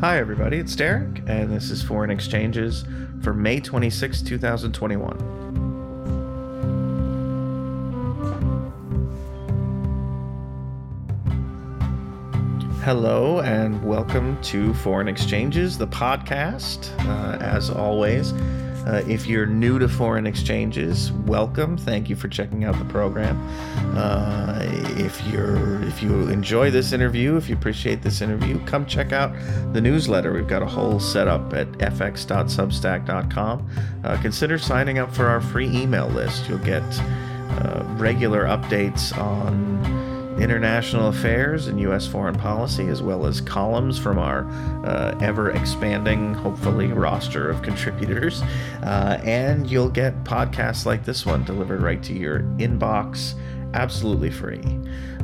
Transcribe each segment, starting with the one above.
Hi, everybody, it's Derek, and this is Foreign Exchanges for May 26, 2021. Hello, and welcome to Foreign Exchanges, the podcast. Uh, as always, uh, if you're new to foreign exchanges, welcome. Thank you for checking out the program. Uh, if you're if you enjoy this interview, if you appreciate this interview, come check out the newsletter. We've got a whole setup at fx.substack.com. Uh, consider signing up for our free email list. You'll get uh, regular updates on international affairs and U.S. foreign policy, as well as columns from our uh, ever expanding, hopefully, roster of contributors. Uh, and you'll get podcasts like this one delivered right to your inbox absolutely free.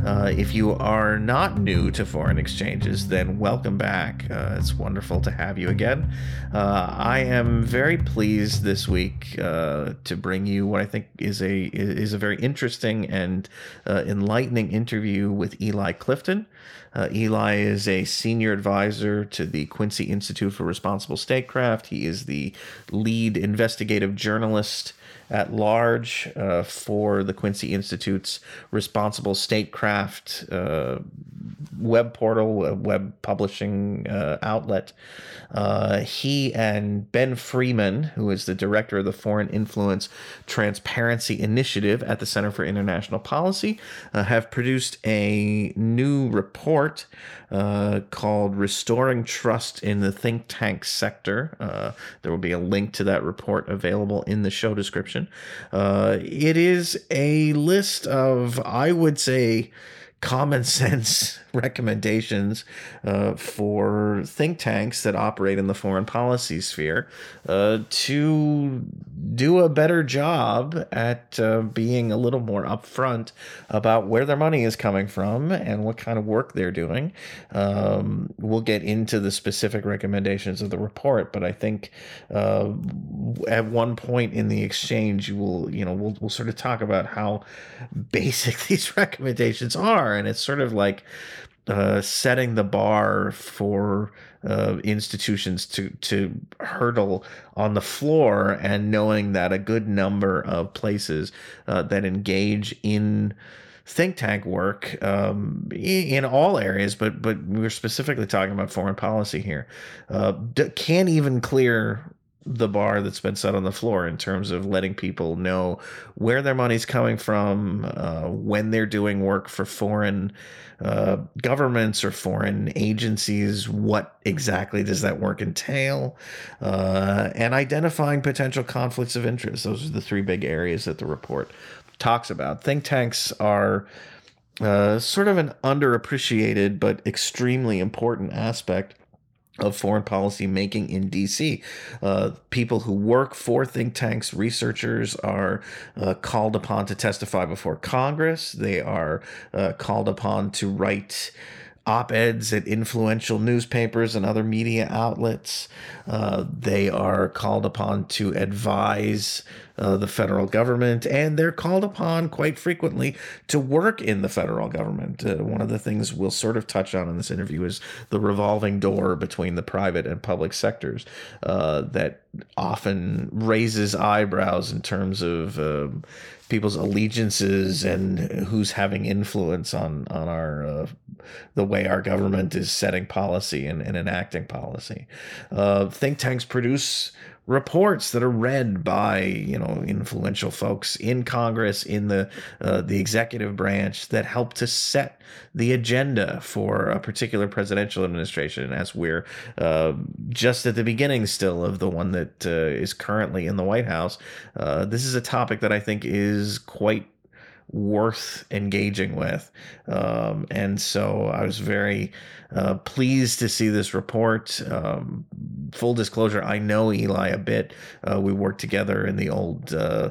Uh, if you are not new to foreign exchanges, then welcome back. Uh, it's wonderful to have you again. Uh, I am very pleased this week uh, to bring you what I think is a is a very interesting and uh, enlightening interview with Eli Clifton. Uh, Eli is a senior advisor to the Quincy Institute for Responsible Statecraft. He is the lead investigative journalist at large uh, for the Quincy Institute's Responsible Statecraft uh, web portal, web publishing uh, outlet. Uh, he and Ben Freeman, who is the director of the Foreign Influence Transparency Initiative at the Center for International Policy, uh, have produced a new report uh, called Restoring Trust in the Think Tank Sector. Uh, there will be a link to that report available in the show description. Uh, it is a list of, I would say, common sense recommendations uh, for think tanks that operate in the foreign policy sphere uh, to do a better job at uh, being a little more upfront about where their money is coming from and what kind of work they're doing. Um, we'll get into the specific recommendations of the report, but I think uh, at one point in the exchange, you will, you know, we'll, we'll sort of talk about how basic these recommendations are. And it's sort of like, uh, setting the bar for uh, institutions to to hurdle on the floor, and knowing that a good number of places uh, that engage in think tank work um, in all areas, but but we're specifically talking about foreign policy here, uh, can't even clear the bar that's been set on the floor in terms of letting people know where their money's coming from, uh, when they're doing work for foreign uh, governments or foreign agencies. What exactly does that work entail? Uh, and identifying potential conflicts of interest. Those are the three big areas that the report talks about. Think tanks are. Uh, sort of an underappreciated but extremely important aspect of foreign policy making in DC. Uh, people who work for think tanks, researchers, are uh, called upon to testify before Congress. They are uh, called upon to write op eds at influential newspapers and other media outlets. Uh, they are called upon to advise uh, the federal government, and they're called upon quite frequently to work in the federal government. Uh, one of the things we'll sort of touch on in this interview is the revolving door between the private and public sectors uh, that often raises eyebrows in terms of um, people's allegiances and who's having influence on on our uh, the way our government is setting policy and, and enacting policy. Uh, think tanks produce reports that are read by you know influential folks in Congress in the uh, the executive branch that help to set the agenda for a particular presidential administration as we're uh, just at the beginning still of the one that uh, is currently in the White House. Uh, this is a topic that I think is quite worth engaging with. Um, and so I was very uh, pleased to see this report. Um, full disclosure, I know Eli a bit. Uh, we worked together in the old uh,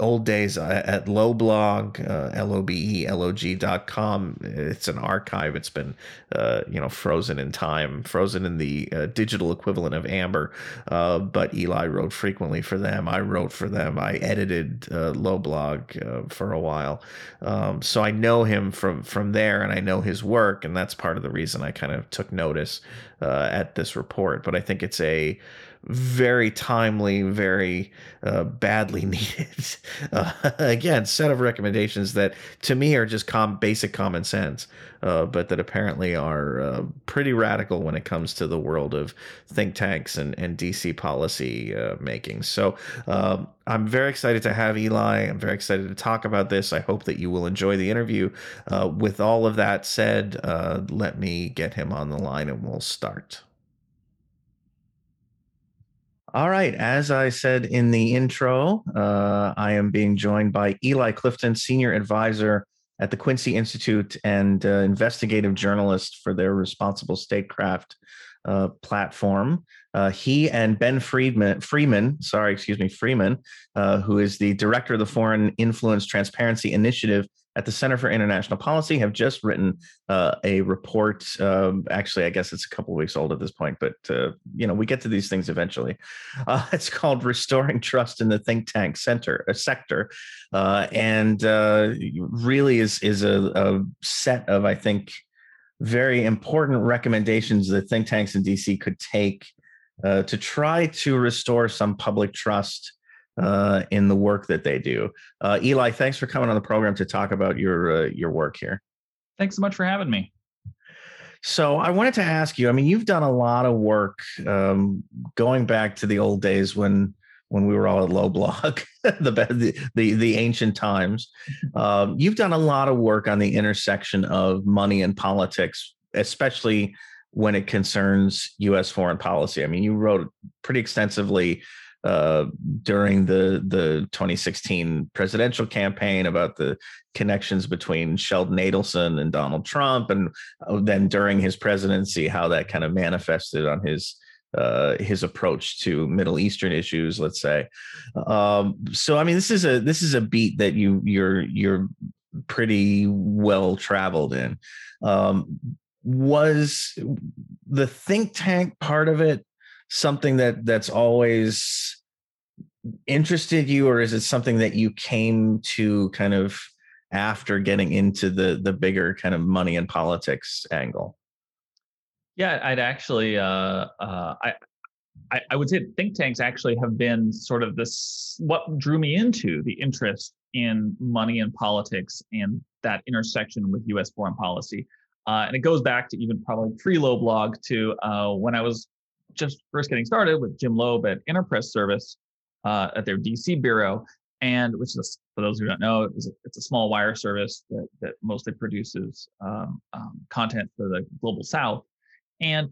old days uh, at LobeLog, uh, L-O-B-E-L-O-G dot com. It's an archive. It's been, uh, you know, frozen in time, frozen in the uh, digital equivalent of Amber. Uh, but Eli wrote frequently for them. I wrote for them. I edited uh, uh, for a while. Um, so I know him from, from there and I know his work. And that's part of the reason I kind of took notice at this report. But I think it's a, very timely, very uh, badly needed. Uh, again, set of recommendations that to me are just com- basic common sense, uh, but that apparently are uh, pretty radical when it comes to the world of think tanks and, and DC policy uh, making. So um, I'm very excited to have Eli. I'm very excited to talk about this. I hope that you will enjoy the interview. Uh, with all of that said, let me get him on the line and we'll start. All right. As I said in the intro, uh, I am being joined by Eli Clifton, Senior Advisor at the Quincy Institute and uh, investigative journalist for their Responsible Statecraft uh, platform. Uh, he and Ben Friedman, Freeman, sorry, excuse me, Freeman, uh, who is the director of the Foreign Influence Transparency Initiative at the Center for International Policy have just written uh, a report. Um, actually, I guess it's a couple of weeks old at this point, but uh, you know we get to these things eventually. Uh, it's called "Restoring Trust in the Think Tank Center a Sector," uh, and uh, really is is a, a set of I think very important recommendations that think tanks in DC could take uh, to try to restore some public trust uh, in the work that they do. Uh, Eli, thanks for coming on the program to talk about your uh, your work here. Thanks so much for having me. So I wanted to ask you. I mean, you've done a lot of work um, going back to the old days when when we were all at LobeLog, the, the, the the ancient times. Um, you've done a lot of work on the intersection of money and politics, especially when it concerns U.S. foreign policy. I mean, you wrote pretty extensively uh, during the the 2016 presidential campaign about the connections between Sheldon Adelson and Donald Trump, and uh, then during his presidency, how that kind of manifested on his uh, his approach to Middle Eastern issues, let's say. Um, so, I mean, this is a this is a beat that you you're you're pretty well traveled in. Um, was the think tank part of it something that that's always interested you or is it something that you came to kind of after getting into the the bigger kind of money and politics angle yeah i'd actually uh, uh, I, I, I would say think tanks actually have been sort of this what drew me into the interest in money and politics and that intersection with U.S. foreign policy. Uh, and it goes back to even probably pre LobeLog to uh, when I was just first getting started with Jim Lobe at Interpress Service uh, at their DC bureau, and which is for those who don't know, it was a, it's a small wire service that that mostly produces um, um, content for the global South. And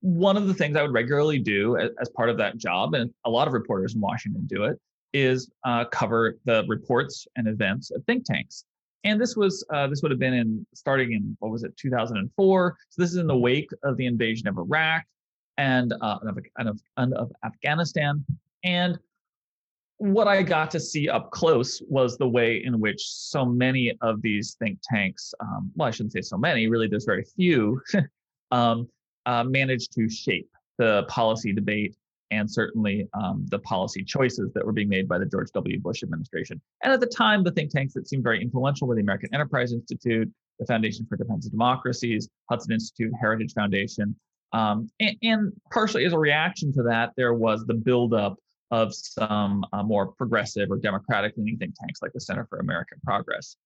one of the things I would regularly do as, as, part of that job, and a lot of reporters in Washington do it, is uh, cover the reports and events of think tanks. And this was uh, this would have been in starting in what was it 2004. So this is in the wake of the invasion of Iraq and uh, of, of, of Afghanistan. And what I got to see up close was the way in which so many of these think tanks, um, well, I shouldn't say so many, really, there's very few, um, uh, managed to shape the policy debate and certainly um, the policy choices that were being made by the George W. Bush administration. And at the time, the think tanks that seemed very influential were the American Enterprise Institute, the Foundation for Defense of Democracies, Hudson Institute, Heritage Foundation, um, and, and, partially as a reaction to that, there was the buildup of some uh, more progressive or democratic leaning think tanks like the Center for American Progress.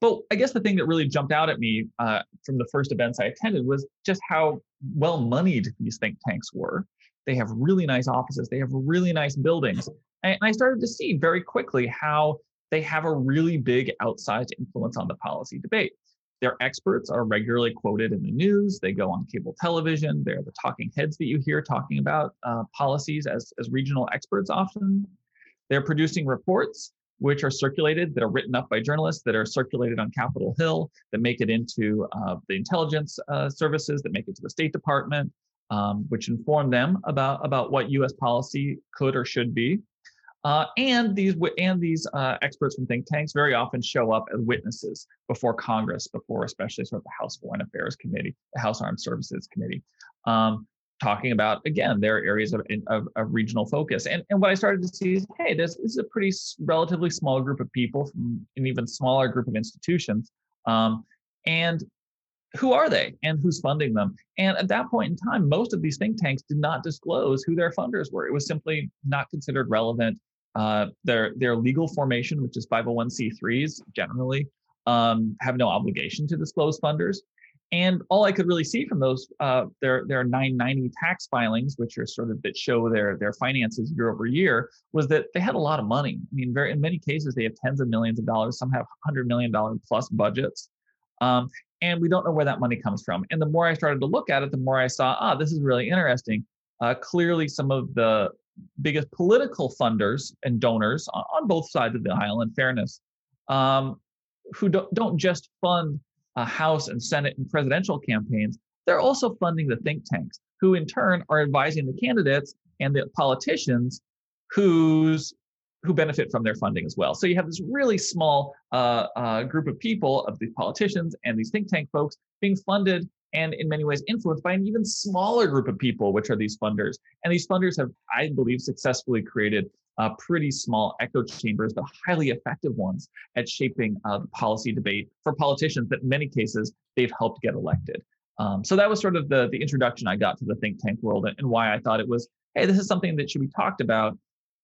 But I guess the thing that really jumped out at me uh, from the first events I attended was just how well moneyed these think tanks were. They have really nice offices, they have really nice buildings. And I started to see very quickly how they have a really big outsized influence on the policy debate. Their experts are regularly quoted in the news. They go on cable television. They're the talking heads that you hear talking about uh, policies as, as regional experts often. They're producing reports which are circulated, that are written up by journalists, that are circulated on Capitol Hill, that make it into uh, the intelligence uh, services, that make it to the State Department, um, which inform them about, about what US policy could or should be. Uh, and these and these uh, experts from think tanks very often show up as witnesses before Congress, before especially sort of the House Foreign Affairs Committee, the House Armed Services Committee, um, talking about again their areas of, of, of, regional focus. And and what I started to see is, hey, this, this is a pretty relatively small group of people from an even smaller group of institutions, um, and who are they and who's funding them? And at that point in time, most of these think tanks did not disclose who their funders were. It was simply not considered relevant uh, their their legal formation, which is 501c3s, generally um, have no obligation to disclose funders. And all I could really see from those uh, their their 990 tax filings, which are sort of that show their their finances year over year, was that they had a lot of money. I mean, very in many cases they have tens of millions of dollars. Some have hundred million dollar plus budgets. Um, and we don't know where that money comes from. And the more I started to look at it, the more I saw, ah, this is really interesting. Uh, clearly, some of the biggest political funders and donors on, on both sides of the aisle, in fairness, um, who don't, don't just fund uh, House and Senate and presidential campaigns, they're also funding the think tanks, who in turn are advising the candidates and the politicians whose who benefit from their funding as well. So you have this really small uh, uh, group of people, of these politicians and these think tank folks, being funded and in many ways influenced by an even smaller group of people, which are these funders. And these funders have, I believe, successfully created uh, pretty small echo chambers, but highly effective ones at shaping uh, the policy debate for politicians that in many cases they've helped get elected. Um, so that was sort of the, the introduction I got to the think tank world and why I thought it was, hey, this is something that should be talked about,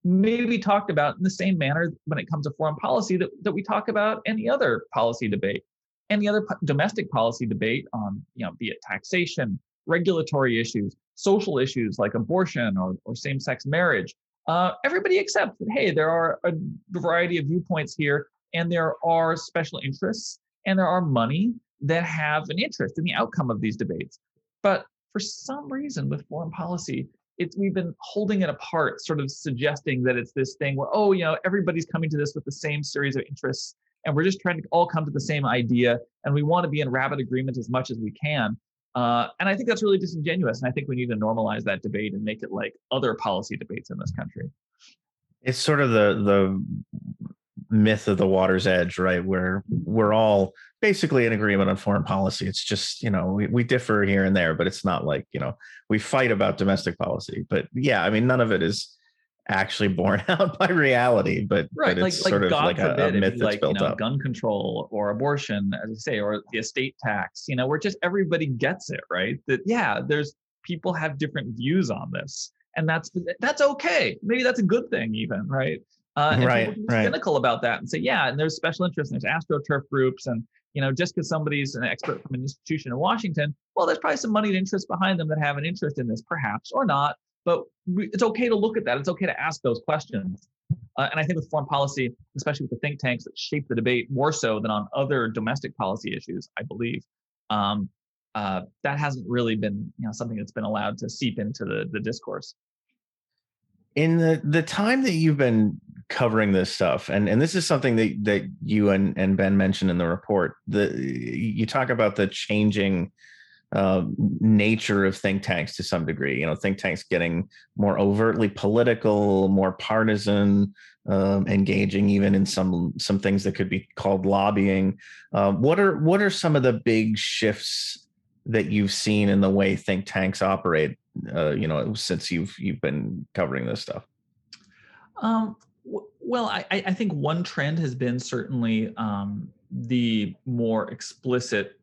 maybe talked about in the same manner when it comes to foreign policy that, that we talk about any other policy debate any other domestic policy debate on, you know, be it taxation, regulatory issues, social issues like abortion or, or same-sex marriage. Uh, everybody accepts that, hey, there are a variety of viewpoints here, and there are special interests, and there are money that have an interest in the outcome of these debates. But for some reason, with foreign policy, it's we've been holding it apart, sort of suggesting that it's this thing where, oh, you know, everybody's coming to this with the same series of interests and we're just trying to all come to the same idea and we want to be in rapid agreement as much as we can uh, and i think that's really disingenuous and i think we need to normalize that debate and make it like other policy debates in this country. It's sort of the the myth of the water's edge right where we're all basically in agreement on foreign policy. It's just you know we, we differ here and there but it's not like you know we fight about domestic policy. But yeah i mean none of it is actually borne out by reality, but right, but like sort like God like forbid, a, a myth that's like built you know, up. gun control or abortion, as I say, or the estate tax. You know, where just everybody gets it, right? That yeah, there's people have different views on this, and that's that's okay. Maybe that's a good thing, even right. Uh, and right, people right. cynical about that and say, yeah, and there's special interests, and there's astroturf groups, and you know, just because somebody's an expert from an institution in Washington, well, there's probably some moneyed interests behind them that have an interest in this, perhaps, or not. But we, it's okay to look at that. It's okay to ask those questions. Uh, and I think with foreign policy, especially with the think tanks that shape the debate more so than on other domestic policy issues, I believe, um, uh, that hasn't really been you know something that's been allowed to seep into the the discourse. In the the time that you've been covering this stuff, and and this is something that that you and and Ben mentioned in the report. The you talk about the changing uh, nature of think tanks to some degree. You know, think tanks getting more overtly political, more partisan, um, engaging even in some some things that could be called lobbying. Uh, what are what are some of the big shifts that you've seen in the way think tanks operate? Uh, you know, since you've you've been covering this stuff. Um, well, I, I think one trend has been certainly um, the more explicit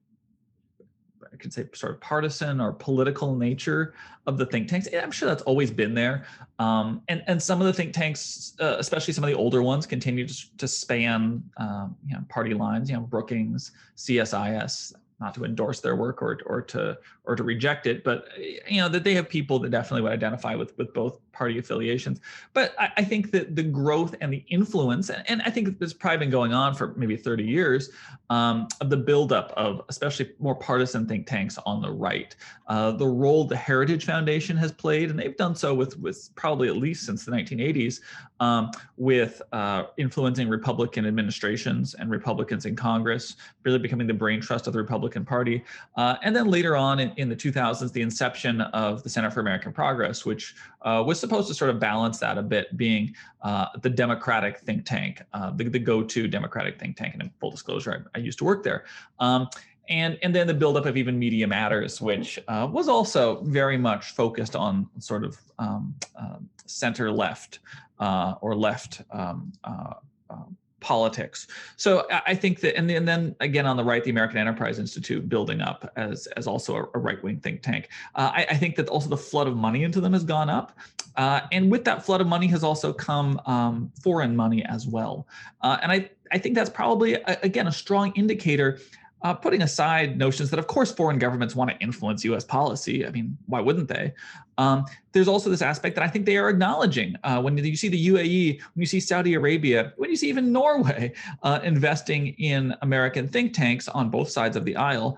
I could say sort of partisan or political nature of the think tanks. I'm sure that's always been there. Um, and, and some of the think tanks, uh, especially some of the older ones, continue to, to span um, you know, party lines, you know, Brookings, CSIS, not to endorse their work or or to or to reject it, but you know that they have people that definitely would identify with with both party affiliations. But I, I think that the growth and the influence, and, and I think this probably been going on for maybe 30 years, um, of the buildup of especially more partisan think tanks on the right, uh, the role the Heritage Foundation has played, and they've done so with with probably at least since the 1980s, um, with uh, influencing Republican administrations and Republicans in Congress, really becoming the brain trust of the Republican Party. Uh, and then later on in, in, the 2000s, the inception of the Center for American Progress, which uh, was supposed to sort of balance that a bit, being uh, the Democratic think tank, uh, the, the go to Democratic think tank. And in full disclosure, I, I used to work there. Um, and and then the buildup of even Media Matters, which uh, was also very much focused on sort of um, uh, center left uh, or left um, uh, um, politics. So I think that, and, and then again on the right, the American Enterprise Institute building up as as also a, a right wing think tank. Uh, I, I, think that also the flood of money into them has gone up, uh, and with that flood of money has also come um, foreign money as well. and I I think that's probably again a strong indicator uh, putting aside notions that, of course, foreign governments want to influence U.S. policy. I mean, why wouldn't they? Um, there's also this aspect that I think they are acknowledging uh, when you see the UAE, when you see Saudi Arabia, when you see even Norway uh, investing in American think tanks on both sides of the aisle.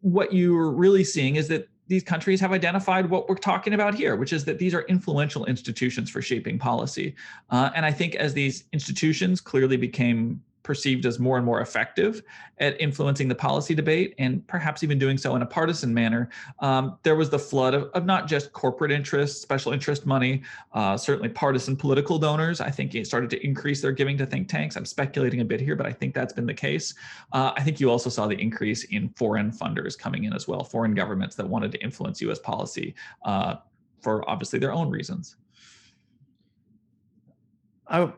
What you're really seeing is that these countries have identified what we're talking about here, which is that these are influential institutions for shaping policy. Uh, and I think as these institutions clearly became perceived as more and more effective at influencing the policy debate and perhaps even doing so in a partisan manner. Um, there was the flood of, of, not just corporate interests, special interest money, uh, certainly partisan political donors. I think it started to increase their giving to think tanks. I'm speculating a bit here, but I think that's been the case. Uh, I think you also saw the increase in foreign funders coming in as well, foreign governments that wanted to influence US policy uh, for obviously their own reasons. I,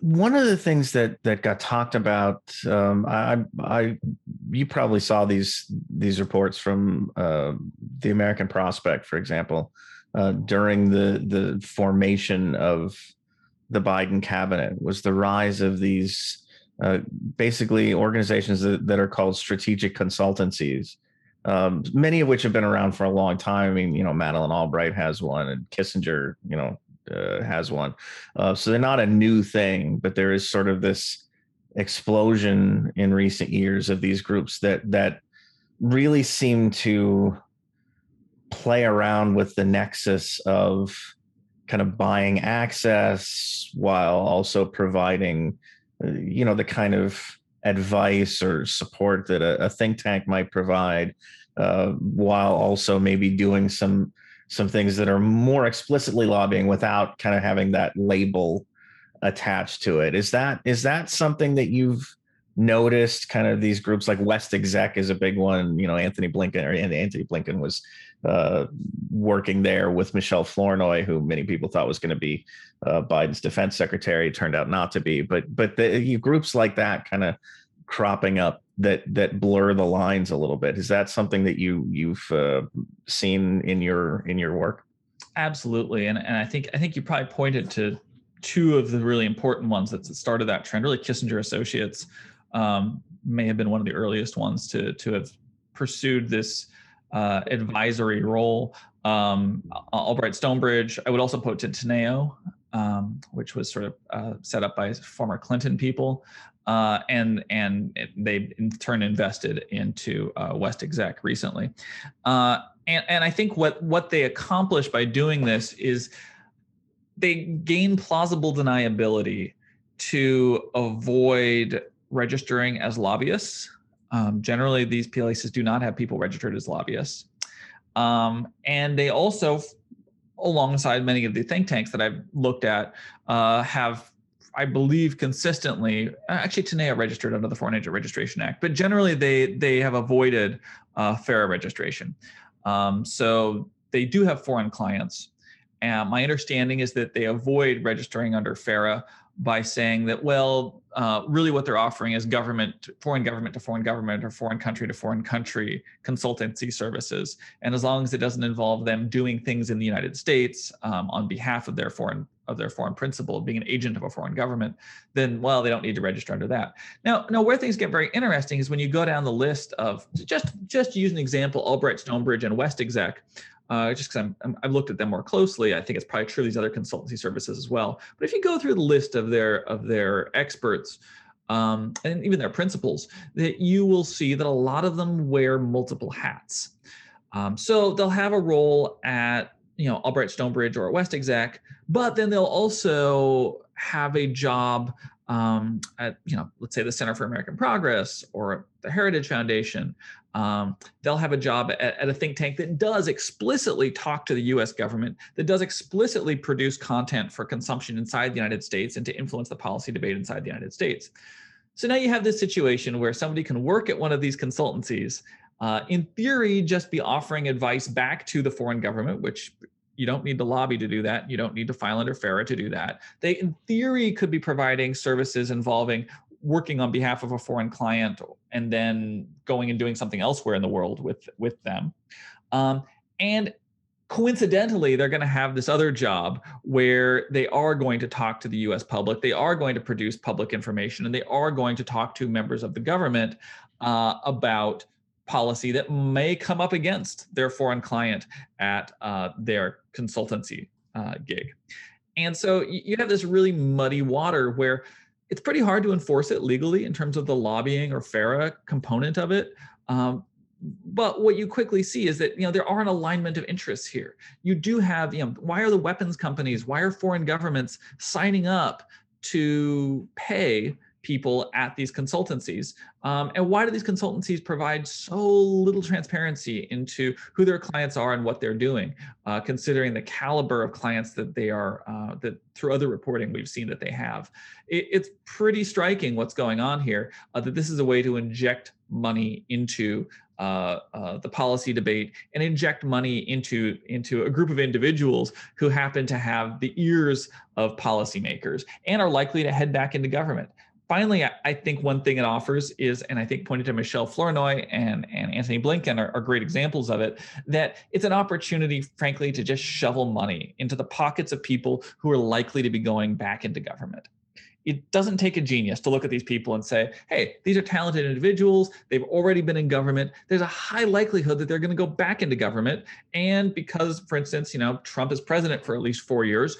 one of the things that that got talked about, um, I, I, you probably saw these these reports from uh, the American Prospect, for example, uh, during the the formation of the Biden cabinet, was the rise of these uh, basically organizations that, that are called strategic consultancies. Um, many of which have been around for a long time. I mean, you know, Madeleine Albright has one, and Kissinger, you know, uh, has one. Uh, so they're not a new thing, but there is sort of this explosion in recent years of these groups that that really seem to play around with the nexus of kind of buying access while also providing uh, you know the kind of advice or support that a, a think tank might provide uh, while also maybe doing some some things that are more explicitly lobbying without kind of having that label attached to it. Is that is that something that you've noticed? Kind of these groups like West Exec is a big one. You know, Anthony Blinken or Anthony Blinken was uh, working there with Michelle Flournoy, who many people thought was going to be uh, Biden's defense secretary. Turned out not to be. But but the groups like that kind of cropping up that that blur the lines a little bit. Is that something that you you've uh, seen in your in your work? Absolutely, and and I think I think you probably pointed to two of the really important ones that started that trend. Really, Kissinger Associates um, may have been one of the earliest ones to to have pursued this uh, advisory role. Um, Albright Stonebridge. I would also put to Teneo, um, which was sort of uh, set up by former Clinton people uh, and and they in turn invested into uh, West Exec recently. Uh, and and I think what what they accomplish by doing this is they gain plausible deniability to avoid registering as lobbyists. Um, generally, these places do not have people registered as lobbyists. Um, and they also, alongside many of the think tanks that I've looked at, uh, have I believe consistently, actually Teneo registered under the Foreign Agent Registration Act, but generally they they have avoided uh, FARA registration. Um, so they do have foreign clients. And my understanding is that they avoid registering under FARA by saying that, well, uh, really what they're offering is government, foreign government to foreign government or foreign country to foreign country consultancy services. And as long as it doesn't involve them doing things in the United States um, on behalf of their foreign of their foreign principal, being an agent of a foreign government, then well, they don't need to register under that. Now, now where things get very interesting is when you go down the list of just just use an example, Albright, Stonebridge, and West Exec. Uh, just because i have looked at them more closely, I think it's probably true of these other consultancy services as well. But if you go through the list of their of their experts, um, and even their principals, that you will see that a lot of them wear multiple hats. Um, so they'll have a role at you know Albright Stonebridge or West Exec, but then they'll also have a job um, at, you know, let's say the Center for American Progress or the Heritage Foundation. Um, they'll have a job at, at, a think tank that does explicitly talk to the US government, that does explicitly produce content for consumption inside the United States and to influence the policy debate inside the United States. So now you have this situation where somebody can work at one of these consultancies, uh, in theory, just be offering advice back to the foreign government, which you don't need to lobby to do that. You don't need to file under FARA to do that. They, in theory, could be providing services involving working on behalf of a foreign client and then going and doing something elsewhere in the world with with them. Um, and coincidentally, they're going to have this other job where they are going to talk to the US public, they are going to produce public information, and they are going to talk to members of the government uh, about policy that may come up against their foreign client at uh, their consultancy uh, gig. And so you have this really muddy water where it's pretty hard to enforce it legally in terms of the lobbying or FARA component of it. Um, but what you quickly see is that you know there are an alignment of interests here. You do have you know why are the weapons companies, why are foreign governments signing up to pay people at these consultancies? Um, and why do these consultancies provide so little transparency into who their clients are and what they're doing, uh, considering the caliber of clients that they are, uh, that through other reporting we've seen that they have? It, it's pretty striking what's going on here, uh, that this is a way to inject money into uh, uh, the policy debate and inject money into into a group of individuals who happen to have the ears of policymakers and are likely to head back into government finally, I think one thing it offers is, and I think pointed to Michelle Flournoy and, and Antony Blinken are, are, great examples of it, that it's an opportunity, frankly, to just shovel money into the pockets of people who are likely to be going back into government. It doesn't take a genius to look at these people and say, hey, these are talented individuals. They've already been in government. There's a high likelihood that they're going to go back into government. And because, for instance, you know, Trump is president for at least four years,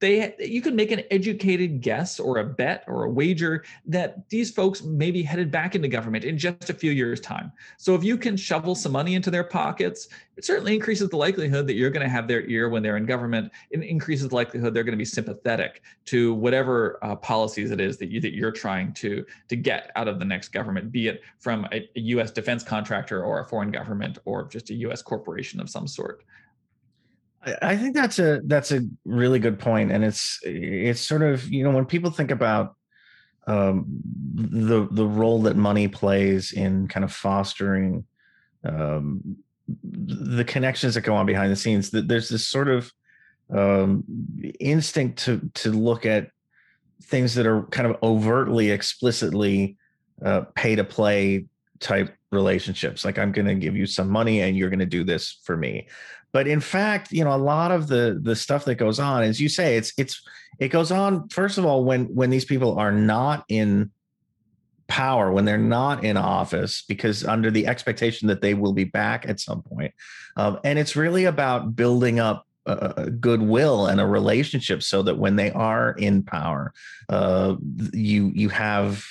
they you can make an educated guess or a bet or a wager that these folks may be headed back into government in just a few years time. So if you can shovel some money into their pockets it certainly increases the likelihood that you're going to have their ear when they're in government. It increases the likelihood they're going to be sympathetic to whatever uh, policies it is that you that you're trying to to get out of the next government be it from a, a US defense contractor or a foreign government or just a US corporation of some sort I think that's a that's a really good point, and it's it's sort of you know when people think about um, the the role that money plays in kind of fostering um, the connections that go on behind the scenes, that there's this sort of um, instinct to to look at things that are kind of overtly, explicitly uh, pay to play type relationships. Like I'm going to give you some money and you're going to do this for me but in fact you know a lot of the the stuff that goes on as you say it's it's it goes on first of all when when these people are not in power when they're not in office because under the expectation that they will be back at some point um, and it's really about building up a goodwill and a relationship so that when they are in power uh, you you have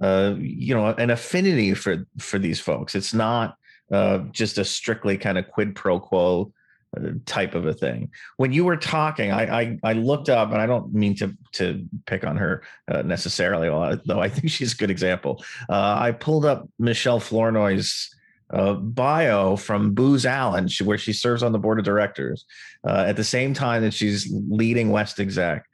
uh, you know an affinity for for these folks it's not uh, just a strictly kind of quid pro quo uh, type of a thing. When you were talking, I I, I looked up, and I don't mean to to pick on her uh, necessarily, though I think she's a good example. Uh, I pulled up Michelle Flournoy's uh, bio from Booz Allen, where she serves on the board of directors. Uh, at the same time that she's leading West Exec,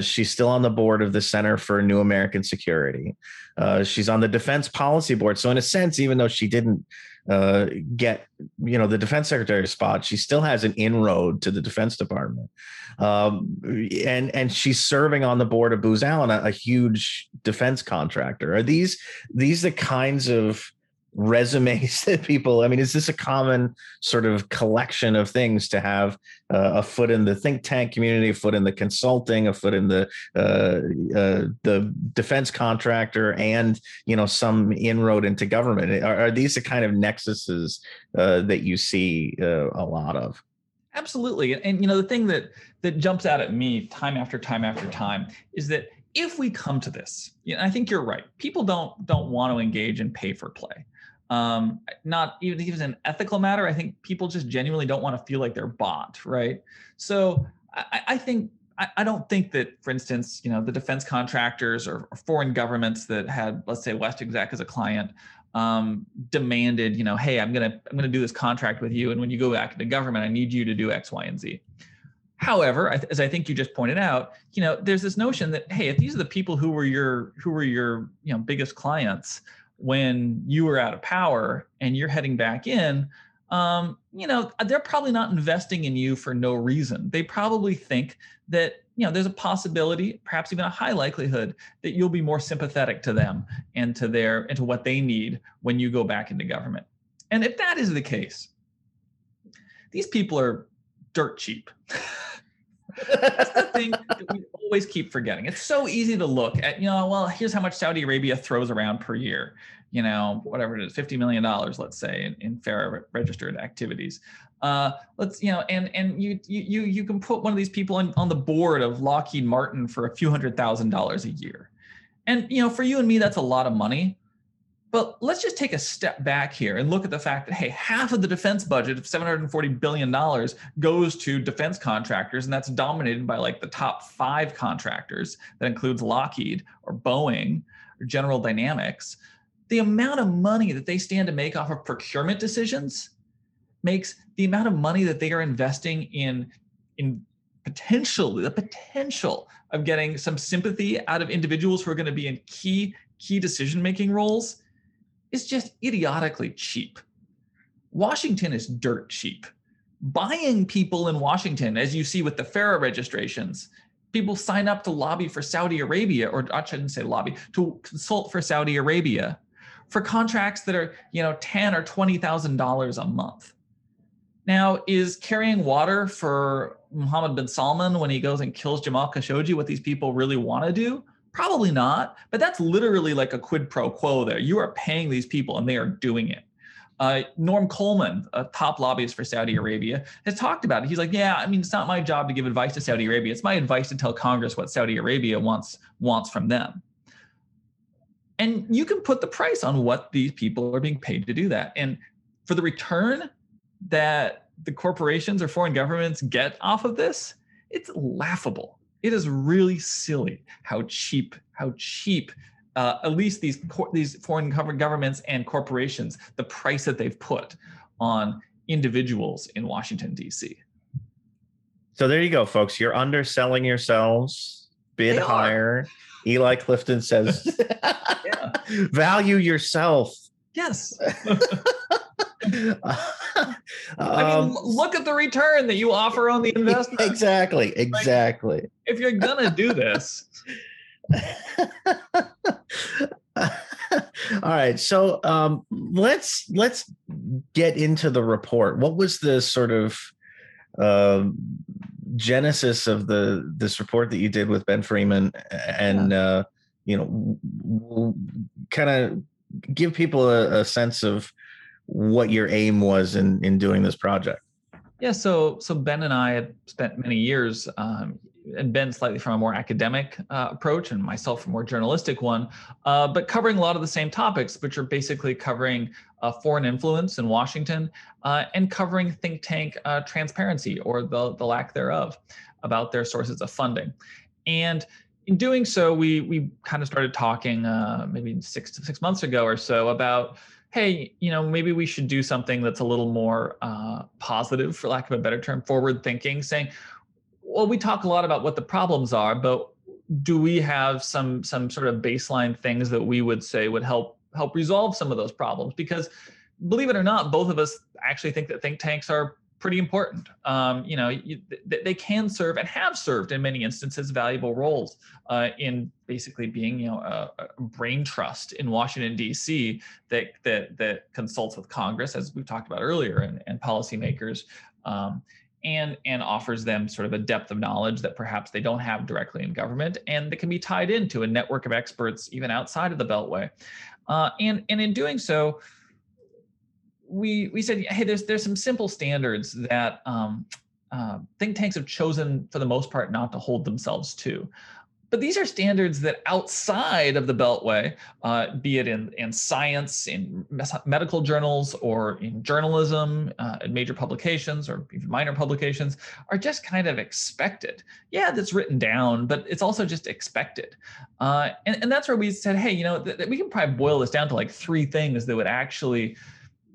she's still on the board of the Center for New American Security. Uh, she's on the Defense Policy Board. So, in a sense, even though she didn't uh, get you know the defense secretary spot she still has an inroad to the defense department um, and and she's serving on the board of booz allen a, a huge defense contractor are these these the kinds of resumes that people i mean is this a common sort of collection of things to have uh, a foot in the think tank community a foot in the consulting a foot in the uh, uh, the defense contractor and you know some inroad into government? Are, are these the kind of nexuses uh, that you see uh, a lot of? Absolutely. And, and you know the thing that that jumps out at me time after time after time is that if we come to this, you know, I think you're right. People don't don't want to engage in pay for play um, not even even an ethical matter. I think people just genuinely don't want to feel like they're bought, right? So I, I think I, I, don't think that, for instance, you know, the defense contractors or, or foreign governments that had, let's say, West Exec as a client, um, demanded, you know, hey, I'm gonna I'm gonna do this contract with you, and when you go back into government, I need you to do X, Y, and Z. However, as I think you just pointed out, you know, there's this notion that hey, if these are the people who were your who were your you know biggest clients when you were out of power and you're heading back in, um, you know, they're probably not investing in you for no reason. They probably think that you know there's a possibility, perhaps even a high likelihood, that you'll be more sympathetic to them and to their and to what they need when you go back into government. And if that is the case, these people are dirt cheap. That's the thing that we always keep forgetting. It's so easy to look at, you know, well, here's how much Saudi Arabia throws around per year you know, whatever it is, $50 million, let's say, in, in FARA registered activities. Uh, let's, you know, and and you you you can put one of these people on, on the board of Lockheed Martin for a few hundred thousand dollars a year. And you know, for you and me, that's a lot of money. But let's just take a step back here and look at the fact that hey, half of the defense budget of 740 billion dollars goes to defense contractors, and that's dominated by like the top five contractors. That includes Lockheed or Boeing or General Dynamics the amount of money that they stand to make off of procurement decisions makes the amount of money that they are investing in in potentially the potential of getting some sympathy out of individuals who are going to be in key key decision making roles is just idiotically cheap washington is dirt cheap buying people in washington as you see with the FARA registrations people sign up to lobby for saudi arabia or i shouldn't say lobby to consult for saudi arabia for contracts that are, you know, ten or twenty thousand dollars a month. Now, is carrying water for Mohammed bin Salman when he goes and kills Jamal Khashoggi what these people really want to do? Probably not, but that's literally like a quid pro quo there. You are paying these people and they are doing it. Uh, Norm Coleman, a top lobbyist for Saudi Arabia, has talked about it. He's like, yeah, I mean, it's not my job to give advice to Saudi Arabia. It's my advice to tell Congress what Saudi Arabia wants wants from them and you can put the price on what these people are being paid to do that and for the return that the corporations or foreign governments get off of this it's laughable it is really silly how cheap how cheap uh, at least these these foreign governments and corporations the price that they've put on individuals in Washington D.C. So there you go, folks. You're underselling yourselves. Bid they higher. Are. Eli Clifton says, yeah. value yourself. Yes. I mean, um, look at the return that you offer on the investment. Exactly. Exactly. Like, if you're gonna do this. All right. So um, let's let's get into the report. What was the sort of um, genesis of the this report that you did with Ben Freeman, and uh, you know, kind of give people a, a sense of what your aim was in in doing this project. Yeah, so so Ben and I had spent many years, um, and Ben slightly from a more academic uh, approach, and myself a more journalistic one, uh, but covering a lot of the same topics, which are basically covering uh, foreign influence in Washington uh, and covering think tank uh, transparency or the the lack thereof about their sources of funding, and in doing so, we we kind of started talking uh, maybe six six months ago or so about hey, you know, maybe we should do something that's a little more uh, positive, for lack of a better term, forward thinking, saying, well, we talk a lot about what the problems are, but do we have some some sort of baseline things that we would say would help help resolve some of those problems? Because believe it or not, both of us actually think that think tanks are pretty important. Um, you know, you, they can serve and have served in many instances valuable roles uh, in basically being, you know, a, a, brain trust in Washington D.C. that that that consults with Congress, as we've talked about earlier, and, and policymakers. Um, and and offers them sort of a depth of knowledge that perhaps they don't have directly in government and that can be tied into a network of experts even outside of the beltway uh, and and in doing so we we said, hey, there's there's some simple standards that um, uh, think tanks have chosen for the most part not to hold themselves to. but these are standards that outside of the Beltway, uh, be it in, in science, in medical journals, or in journalism, uh, in major publications, or even minor publications, are just kind of expected. Yeah, that's written down, but it's also just expected. Uh, and, and that's where we said, hey, you know, th- th- we can probably boil this down to like three things that would actually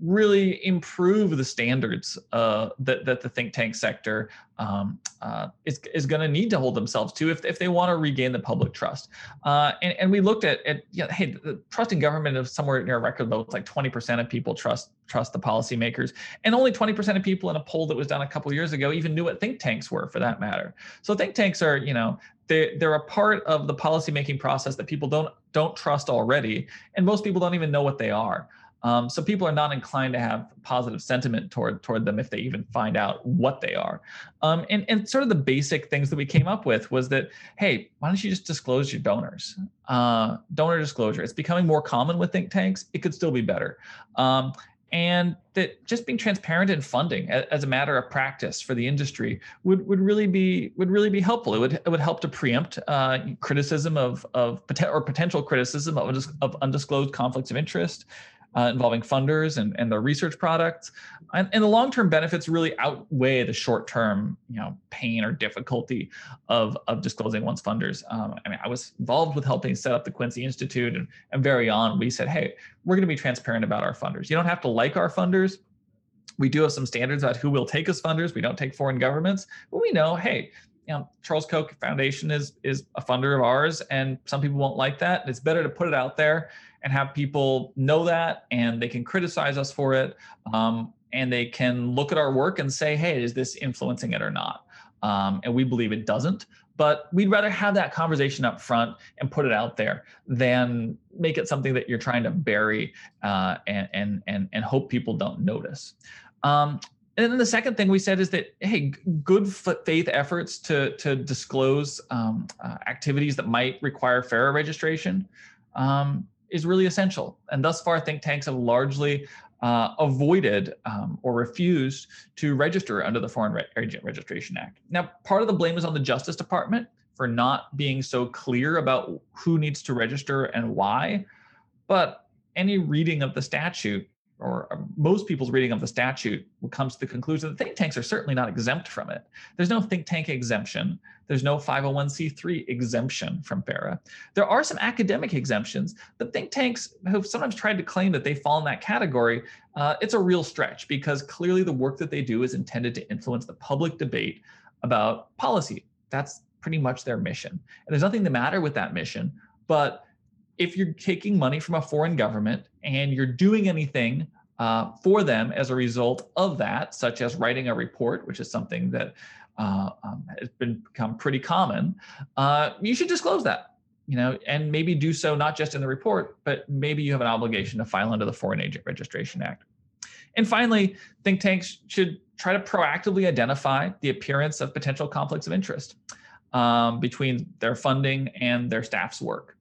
really improve the standards uh, that, that the think tank sector um, uh, is, is going to need to hold themselves to if, if they want to regain the public trust. Uh, and, and we looked at, at you know, hey, the trust in government is somewhere near a record low. It's like 20% of people trust trust the policymakers, and only 20% of people in a poll that was done a couple years ago even knew what think tanks were, for that matter. So think tanks are, you know, they they're a part of the policymaking process that people don't don't trust already, and most people don't even know what they are. Um, so people are not inclined to have positive sentiment toward toward them if they even find out what they are. Um, and and sort of the basic things that we came up with was that hey, why don't you just disclose your donors? Uh, donor disclosure. It's becoming more common with think tanks. It could still be better. Um, and that just being transparent in funding as a matter of practice for the industry would, would really be would really be helpful. It would it would help to preempt uh, criticism of of or potential criticism of, of undisclosed conflicts of interest uh, involving funders and, and the research products. And, and the long-term benefits really outweigh the short-term, you know, pain or difficulty of, of disclosing one's funders. Um, I mean, I was involved with helping set up the Quincy Institute and, and very on, we said, hey, we're going to be transparent about our funders. You don't have to like our funders. We do have some standards about who will take as funders. We don't take foreign governments, but we know, hey, you know, Charles Koch Foundation is is a funder of ours, and some people won't like that. It's better to put it out there and have people know that and they can criticize us for it um, and they can look at our work and say hey is this influencing it or not? Um, and we believe it doesn't but we'd rather have that conversation up front and put it out there than make it something that you're trying to bury uh, and, and, and, and hope people don't notice. Um, and then the second thing we said is that hey, good faith efforts to to disclose um, uh, activities that might require FARA registration. Um, is really essential. And thus far, think tanks have largely uh, avoided um, or refused to register under the Foreign Re- Agent Registration Act. Now, part of the blame is on the Justice Department for not being so clear about who needs to register and why. But any reading of the statute or um, most people's reading of the statute comes to the conclusion that think tanks are certainly not exempt from it. There's no think tank exemption. There's no 501c3 exemption from FARA. There are some academic exemptions, but think tanks have sometimes tried to claim that they fall in that category. Uh, it's a real stretch because clearly the work that they do is intended to influence the public debate about policy. That's pretty much their mission. And there's nothing the matter with that mission, but if you're taking money from a foreign government and you're doing anything uh, for them as a result of that, such as writing a report, which is something that uh, um, has been become pretty common, uh, you should disclose that. You know, and maybe do so not just in the report, but maybe you have an obligation to file under the Foreign Agent Registration Act. And finally, think tanks should try to proactively identify the appearance of potential conflicts of interest um, between their funding and their staff's work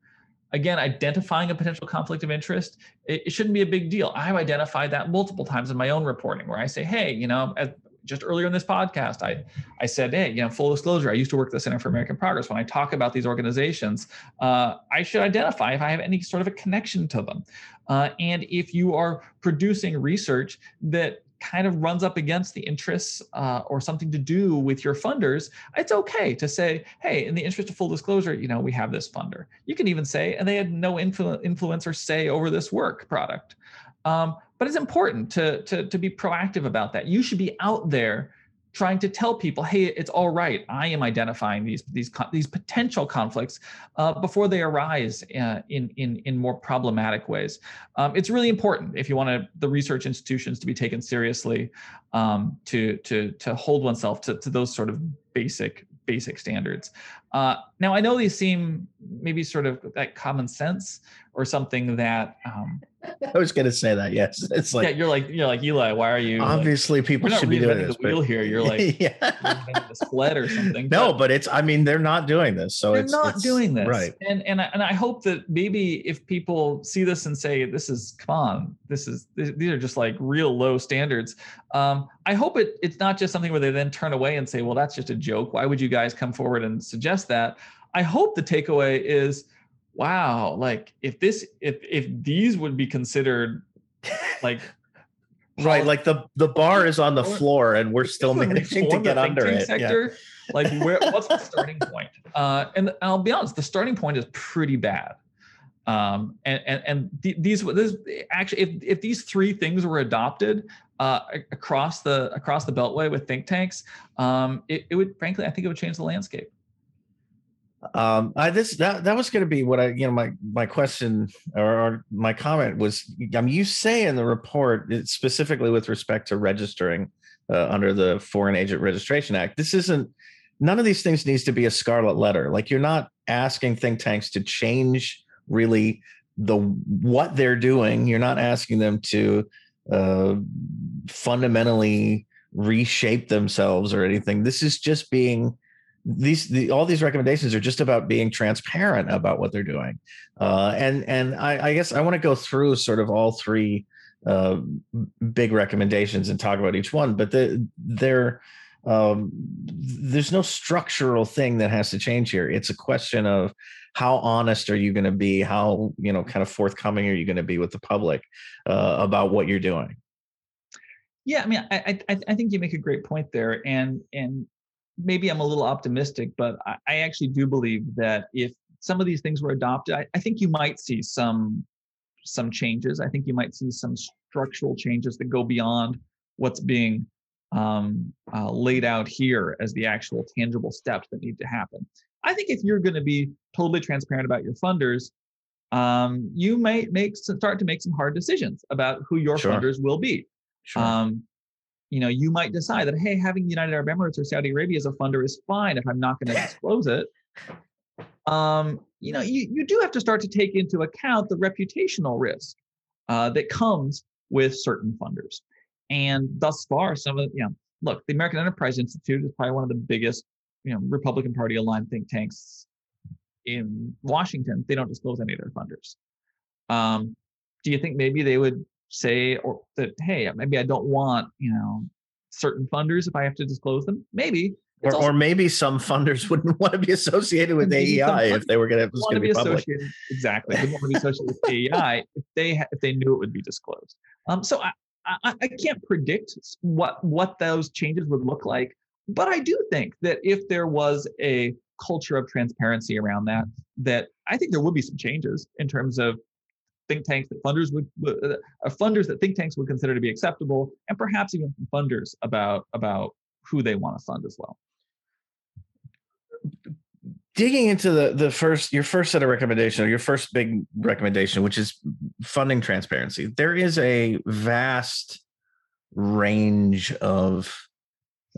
again, identifying a potential conflict of interest, it, it, shouldn't be a big deal. I've identified that multiple times in my own reporting where I say, hey, you know, as, just earlier in this podcast, I, I said, hey, you know, full disclosure, I used to work at the Center for American Progress. When I talk about these organizations, uh, I should identify if I have any sort of a connection to them. Uh, and if you are producing research that kind of runs up against the interests uh, or something to do with your funders, it's okay to say, hey, in the interest of full disclosure, you know, we have this funder. You can even say, and they had no influ- influence or say over this work product. Um, but it's important to, to, to be proactive about that. You should be out there trying to tell people, hey, it's all right. I am identifying these these these potential conflicts uh, before they arise uh, in in in more problematic ways. Um, it's really important if you want to, the research institutions to be taken seriously um, to to to hold oneself to, to those sort of basic basic standards. Uh, now I know these seem maybe sort of like common sense or something that um, I was going to say that. Yes, it's like yeah. You're like you're like Eli. Why are you? Obviously, like, people should be doing this. The wheel here. You're like yeah, sled or something. No, but, but, it's. I mean, they're not doing this. So they're it's not it's, doing this. Right. And and I, and I hope that maybe if people see this and say this is come on, this is these are just like real low standards. Um, I hope it it's not just something where they then turn away and say, well, that's just a joke. Why would you guys come forward and suggest that? I hope the takeaway is, wow, like if this if if these would be considered like right, like the the bar is on the floor and we're still managing to get under it. Sector, yeah. Like where what's the starting point? Uh, and I'll be honest, the starting point is pretty bad. Um, and and and these this actually if if these three things were adopted uh, across the across the beltway with think tanks, um, it, it would frankly I think it would change the landscape. Um, I this that that was going to be what I you know my my question or, or my comment was. I mean, you say in the report specifically with respect to registering uh, under the Foreign Agent Registration Act. This isn't none of these things needs to be a scarlet letter. Like you're not asking think tanks to change really the what they're doing. You're not asking them to uh, fundamentally reshape themselves or anything. This is just being these the, all these recommendations are just about being transparent about what they're doing. Uh, and and I, I guess i want to go through sort of all three uh, big recommendations and talk about each one but the, they're um, there's no structural thing that has to change here. It's a question of how honest are you going to be? How you know kind of forthcoming are you going to be with the public uh, about what you're doing? Yeah i mean I, I i think you make a great point there. And and maybe i'm a little optimistic but i, I actually do believe that if some of these things were adopted I, I think you might see some some changes i think you might see some structural changes that go beyond what's being um, uh, laid out here as the actual tangible steps that need to happen I think if you're going to be totally transparent about your funders, um, you might make start to make some hard decisions about who your sure. funders will be. Sure. Um, you know, you might decide that hey, having United Arab Emirates or Saudi Arabia as a funder is fine if I'm not going to disclose it. Um, you know, you, you do have to start to take into account the reputational risk uh, that comes with certain funders. And thus far, some of you know, look, the American Enterprise Institute is probably one of the biggest you know Republican Party aligned think tanks in Washington, they don't disclose any of their funders. Um, do you think maybe they would say or that hey, maybe I don't want you know certain funders if I have to disclose them? Maybe. Or, or maybe some funders wouldn't want to be associated with AEI if they were going to was going to be, be public. Exactly, they want to be associated with AEI if they if they knew it would be disclosed. Um, so I, I, I can't predict what what those changes would look like. But I do think that if there was a culture of transparency around that, that I think there would be some changes in terms of think tanks that funders would uh, funders that think tanks would consider to be acceptable, and perhaps even funders about about who they want to fund as well. Digging into the the first your first set of recommendation or your first big recommendation, which is funding transparency, there is a vast range of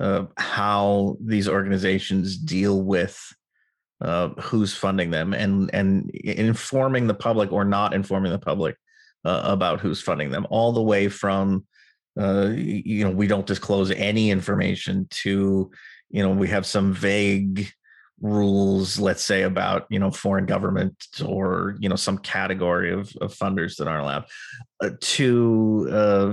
uh, how these organizations deal with uh, who's funding them and and informing the public or not informing the public uh, about who's funding them all the way from uh, you know we don't disclose any information to you know we have some vague rules let's say about you know foreign government or you know some category of, of funders that aren't allowed. Uh, to uh,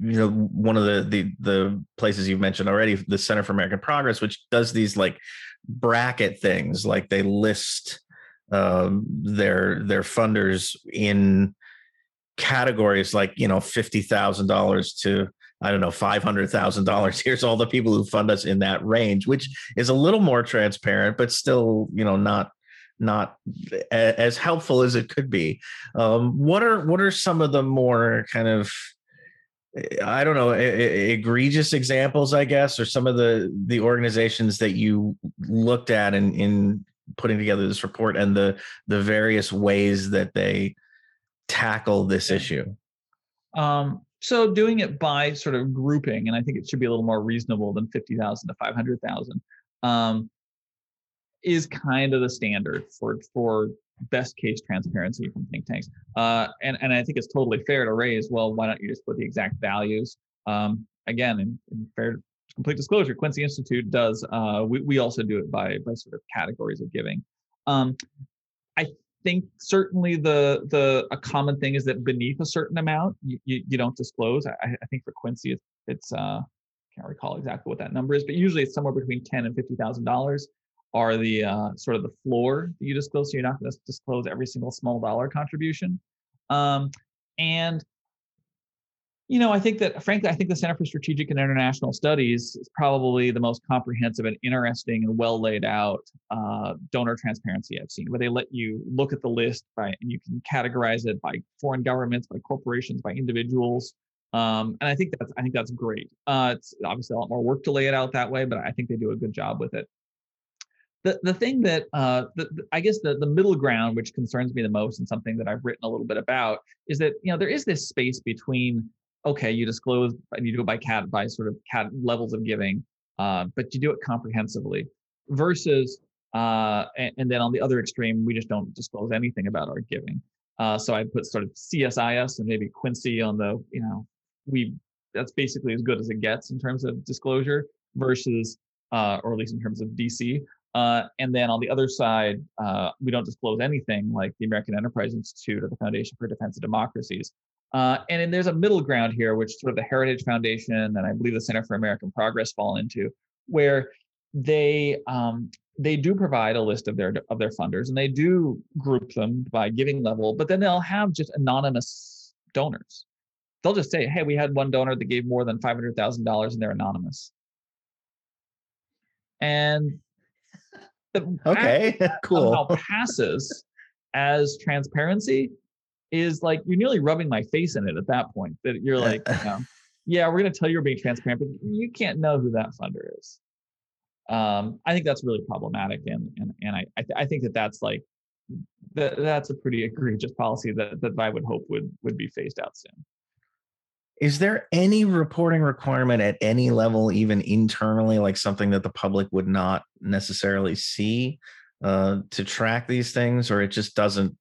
you know one of the, the the places you've mentioned already the center for american progress which does these like bracket things like they list um, their their funders in categories like you know $50000 to I don't know, five hundred thousand dollars. Here's all the people who fund us in that range, which is a little more transparent, but still, you know, not not as helpful as it could be. Um, what are what are some of the more kind of I don't know egregious examples, I guess, or some of the the organizations that you looked at in in putting together this report and the the various ways that they tackle this issue. Um, so doing it by sort of grouping, and I think it should be a little more reasonable than 50,000 to 500,000, um, is kind of the standard for, for best case transparency from think tanks. Uh, and, and I think it's totally fair to raise, well, why don't you just put the exact values? Um, again, in, in, fair complete disclosure, Quincy Institute does, uh, we, we also do it by, by sort of categories of giving. Um, I think certainly the the a common thing is that beneath a certain amount you, you, you don't disclose. I, I, think for Quincy it's, it's uh can't recall exactly what that number is, but usually it's somewhere between ten and fifty thousand dollars. Are the uh, sort of the floor that you disclose. So you're not going to disclose every single small dollar contribution. Um, and you know, I think that frankly, I think the Center for Strategic and International Studies is probably the most comprehensive and interesting and well laid out uh, donor transparency I've seen, where they let you look at the list by and you can categorize it by foreign governments, by corporations, by individuals. Um, and I think that's I think that's great. Uh, it's obviously a lot more work to lay it out that way, but I think they do a good job with it. The, the thing that uh, the, I guess the, the middle ground, which concerns me the most, and something that I've written a little bit about, is that you know there is this space between okay, you disclose and you do it by cat by sort of cat levels of giving, uh, but you do it comprehensively versus uh, and, and, then on the other extreme, we just don't disclose anything about our giving. Uh, so I put sort of CSIS and maybe Quincy on the, you know, we that's basically as good as it gets in terms of disclosure versus, uh, or at least in terms of DC. Uh, and then on the other side, uh, we don't disclose anything like the American Enterprise Institute or the Foundation for Defense of Democracies. Uh, and then there's a middle ground here, which sort of the Heritage Foundation and I believe the Center for American Progress fall into, where they um, they do provide a list of their of their funders and they do group them by giving level, but then they'll have just anonymous donors. They'll just say, "Hey, we had one donor that gave more than five hundred thousand dollars, and they're anonymous." And okay, cool. Somehow passes as transparency, is like you're nearly rubbing my face in it at that point. That you're like, you know, yeah, we're going to tell you you're being transparent, but you can't know who that funder is. Um, I think that's really problematic, and and and I I, th- I think that that's like that that's a pretty egregious policy that that I would hope would would be phased out soon. Is there any reporting requirement at any level, even internally, like something that the public would not necessarily see uh, to track these things, or it just doesn't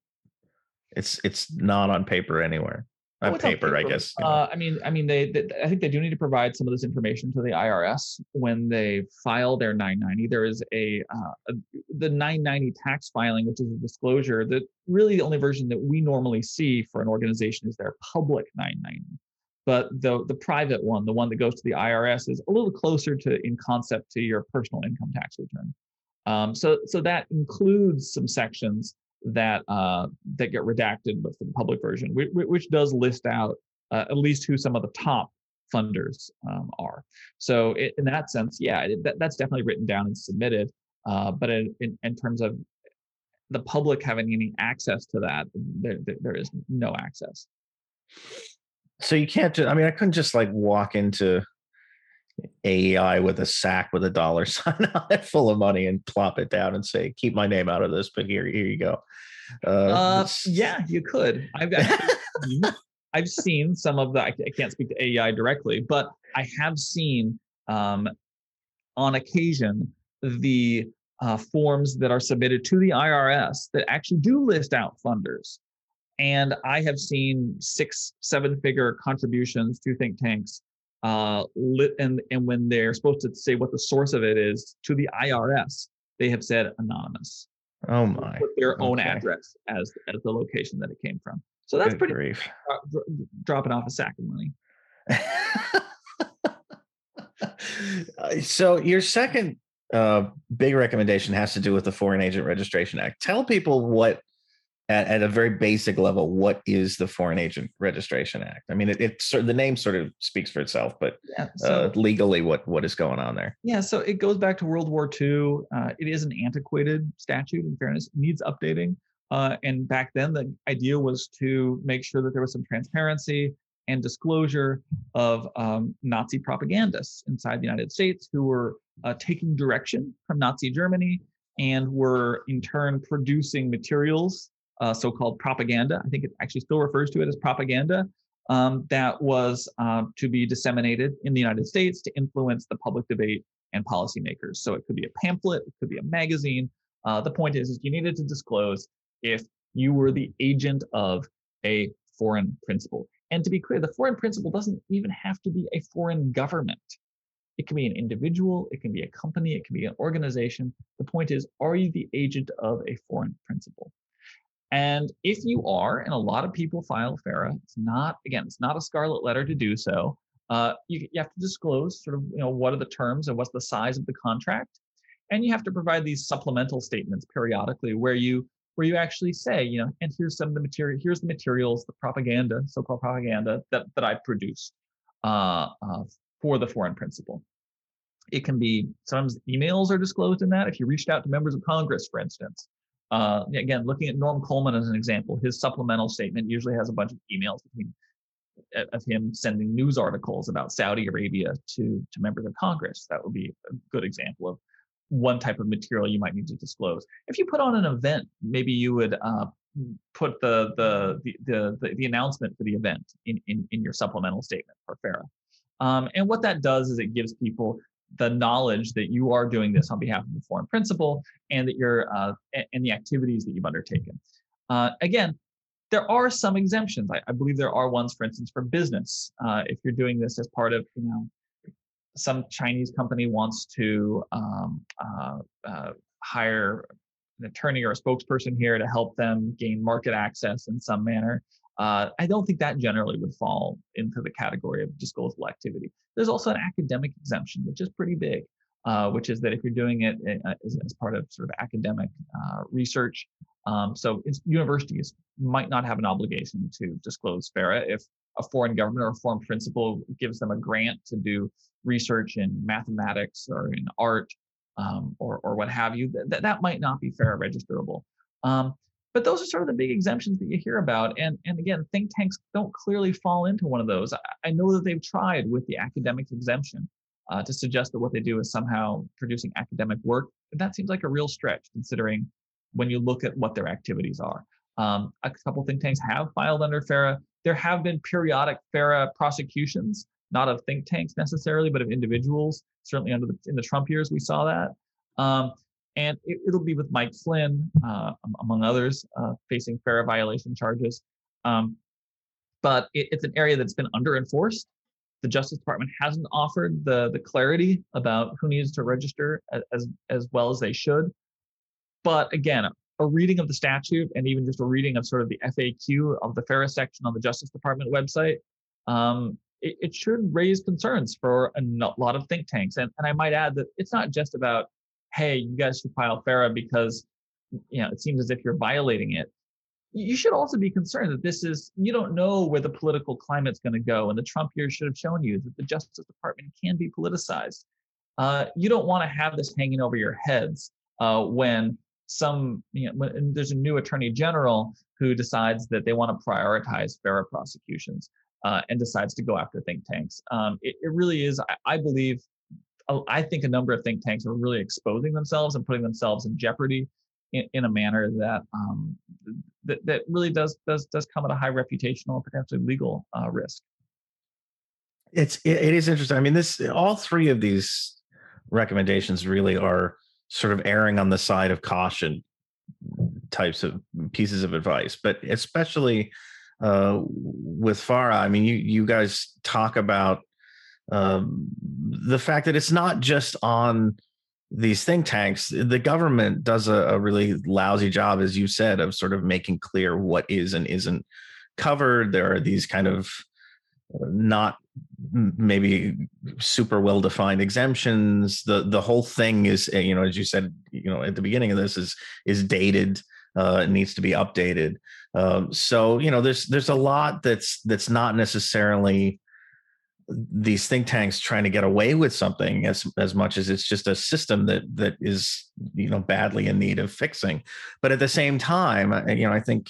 it's it's not on paper anywhere. On oh, paper, paper, I guess. Uh, I mean, I mean, they, they, I think they do need to provide some of this information to the IRS when they file their 990. There is a, uh, a the 990 tax filing, which is a disclosure that really the only version that we normally see for an organization is their public 990. But the the private one, the one that goes to the IRS, is a little closer to in concept to your personal income tax return. Um, so so that includes some sections that uh, that get redacted with the public version, which, which does list out uh, at least who some of the top funders um, are. So it, in that sense, yeah, it, that, that's definitely written down and submitted. Uh, but in, in, in, terms of the public having any access to that, there, there, there is no access. So you can't. Just, I mean, I couldn't just like walk into AEI with a sack with a dollar sign on it full of money and plop it down and say, keep my name out of this, but here, here you go. Uh, uh yeah, you could. I've seen, I've seen some of the, I, I, can't speak to AEI directly, but I have seen um, on occasion the uh, forms that are submitted to the IRS that actually do list out funders. And I have seen six, seven figure contributions to think tanks uh, lit, and and when they're supposed to say what the source of it is to the IRS, they have said anonymous. Oh my! Put their own okay. address as as the location that it came from. So that's Good pretty grief. Dro- dropping off a sack of money. so your second uh, big recommendation has to do with the Foreign Agent Registration Act. Tell people what at, at a very basic level, what is the Foreign Agent Registration Act? I mean, it, it the name sort of speaks for itself, but yeah, so, uh, legally, what what is going on there? Yeah, so it goes back to World War II. Uh, it is an antiquated statute. In fairness, it needs updating. Uh, and back then, the idea was to make sure that there was some transparency and disclosure of um, Nazi propagandists inside the United States who were uh, taking direction from Nazi Germany and were in turn producing materials uh, so-called propaganda. I think it actually still refers to it as propaganda um, that was uh, to be disseminated in the United States to influence the public debate and policymakers. So it could be a pamphlet, it could be a magazine. Uh, the point is, is you needed to disclose if you were the agent of a foreign principal. And to be clear, the foreign principal doesn't even have to be a foreign government. It can be an individual, it can be a company, it can be an organization. The point is, are you the agent of a foreign principal? And if you are, and a lot of people file FARA, it's not, again, it's not a scarlet letter to do so. Uh, you, you have to disclose sort of, you know, what are the terms and what's the size of the contract. and you have to provide these supplemental statements periodically where you where you actually say, you know, and here's some of the material, here's the materials, the propaganda, so-called propaganda that that I produced uh, uh, for the foreign principal. It can be sometimes emails are disclosed in that. If you reached out to members of Congress, for instance, uh, again, looking at Norm Coleman as an example, his supplemental statement usually has a bunch of emails between of him sending news articles about Saudi Arabia to to members of Congress. That would be a good example of one type of material you might need to disclose. If you put on an event, maybe you would uh, put the, the the, the the announcement for the event in in, in your supplemental statement for FARA. Um, and what that does is it gives people the knowledge that you are doing this on behalf of the foreign principal and that you're uh, and the activities that you've undertaken. Uh, again, there are some exemptions. I, I, believe there are ones, for instance, for business. Uh, if you're doing this as part of, you know, some Chinese company wants to um, uh, uh, hire an attorney or a spokesperson here to help them gain market access in some manner. Uh, I don't think that generally would fall into the category of disclosable activity. There's also an academic exemption, which is pretty big, uh, which is that if you're doing it uh, as, as part of sort of academic uh, research, um, so universities might not have an obligation to disclose FARA if a foreign government or a foreign principal gives them a grant to do research in mathematics or in art um, or, or what have you, that, that might not be FARA registerable. Um, but those are sort of the big exemptions that you hear about. And, and again, think tanks don't clearly fall into one of those. I, I know that they've tried with the academic exemption uh, to suggest that what they do is somehow producing academic work. But that seems like a real stretch considering when you look at what their activities are. Um, a couple think tanks have filed under FARA. There have been periodic FARA prosecutions, not of think tanks necessarily, but of individuals. Certainly under the, in the Trump years, we saw that. Um, and it, will be with Mike Flynn, uh, among others, uh, facing FARA violation charges. Um, but it, it's an area that's been under enforced. The Justice Department hasn't offered the the clarity about who needs to register as as well as they should. But again, a reading of the statute and even just a reading of sort of the FAQ of the FARA section on the Justice Department website, um, it, it, should raise concerns for a lot of think tanks. And, and I might add that it's not just about, hey, you guys should file FARA because you know it seems as if you're violating it. You should also be concerned that this is you don't know where the political climate's going to go, and the Trump years should have shown you that the Justice Department can be politicized. Uh, you don't want to have this hanging over your heads uh, when some you know there's a new attorney general who decides that they want to prioritize FARA prosecutions uh, and decides to go after think tanks. Um, it, it, really is, I, I, believe, I think a number of think tanks are really exposing themselves and putting themselves in jeopardy in, in a manner that, um, that that really does does does come at a high reputational and potentially legal uh, risk. It's it, it is interesting. I mean, this all three of these recommendations really are sort of erring on the side of caution types of pieces of advice, but especially uh, with FARA, I mean, you you guys talk about um, the fact that it's not just on these think tanks. The government does a, a really lousy job, as you said, of sort of making clear what is and isn't covered. There are these kind of not maybe super well defined exemptions the the whole thing is eh, you know as you said you know at the beginning of this is is dated uh it needs to be updated um so you know there's there's a lot that's that's not necessarily these think tanks trying to get away with something as as much as it's just a system that that is you know badly in need of fixing. But at the same time you know i think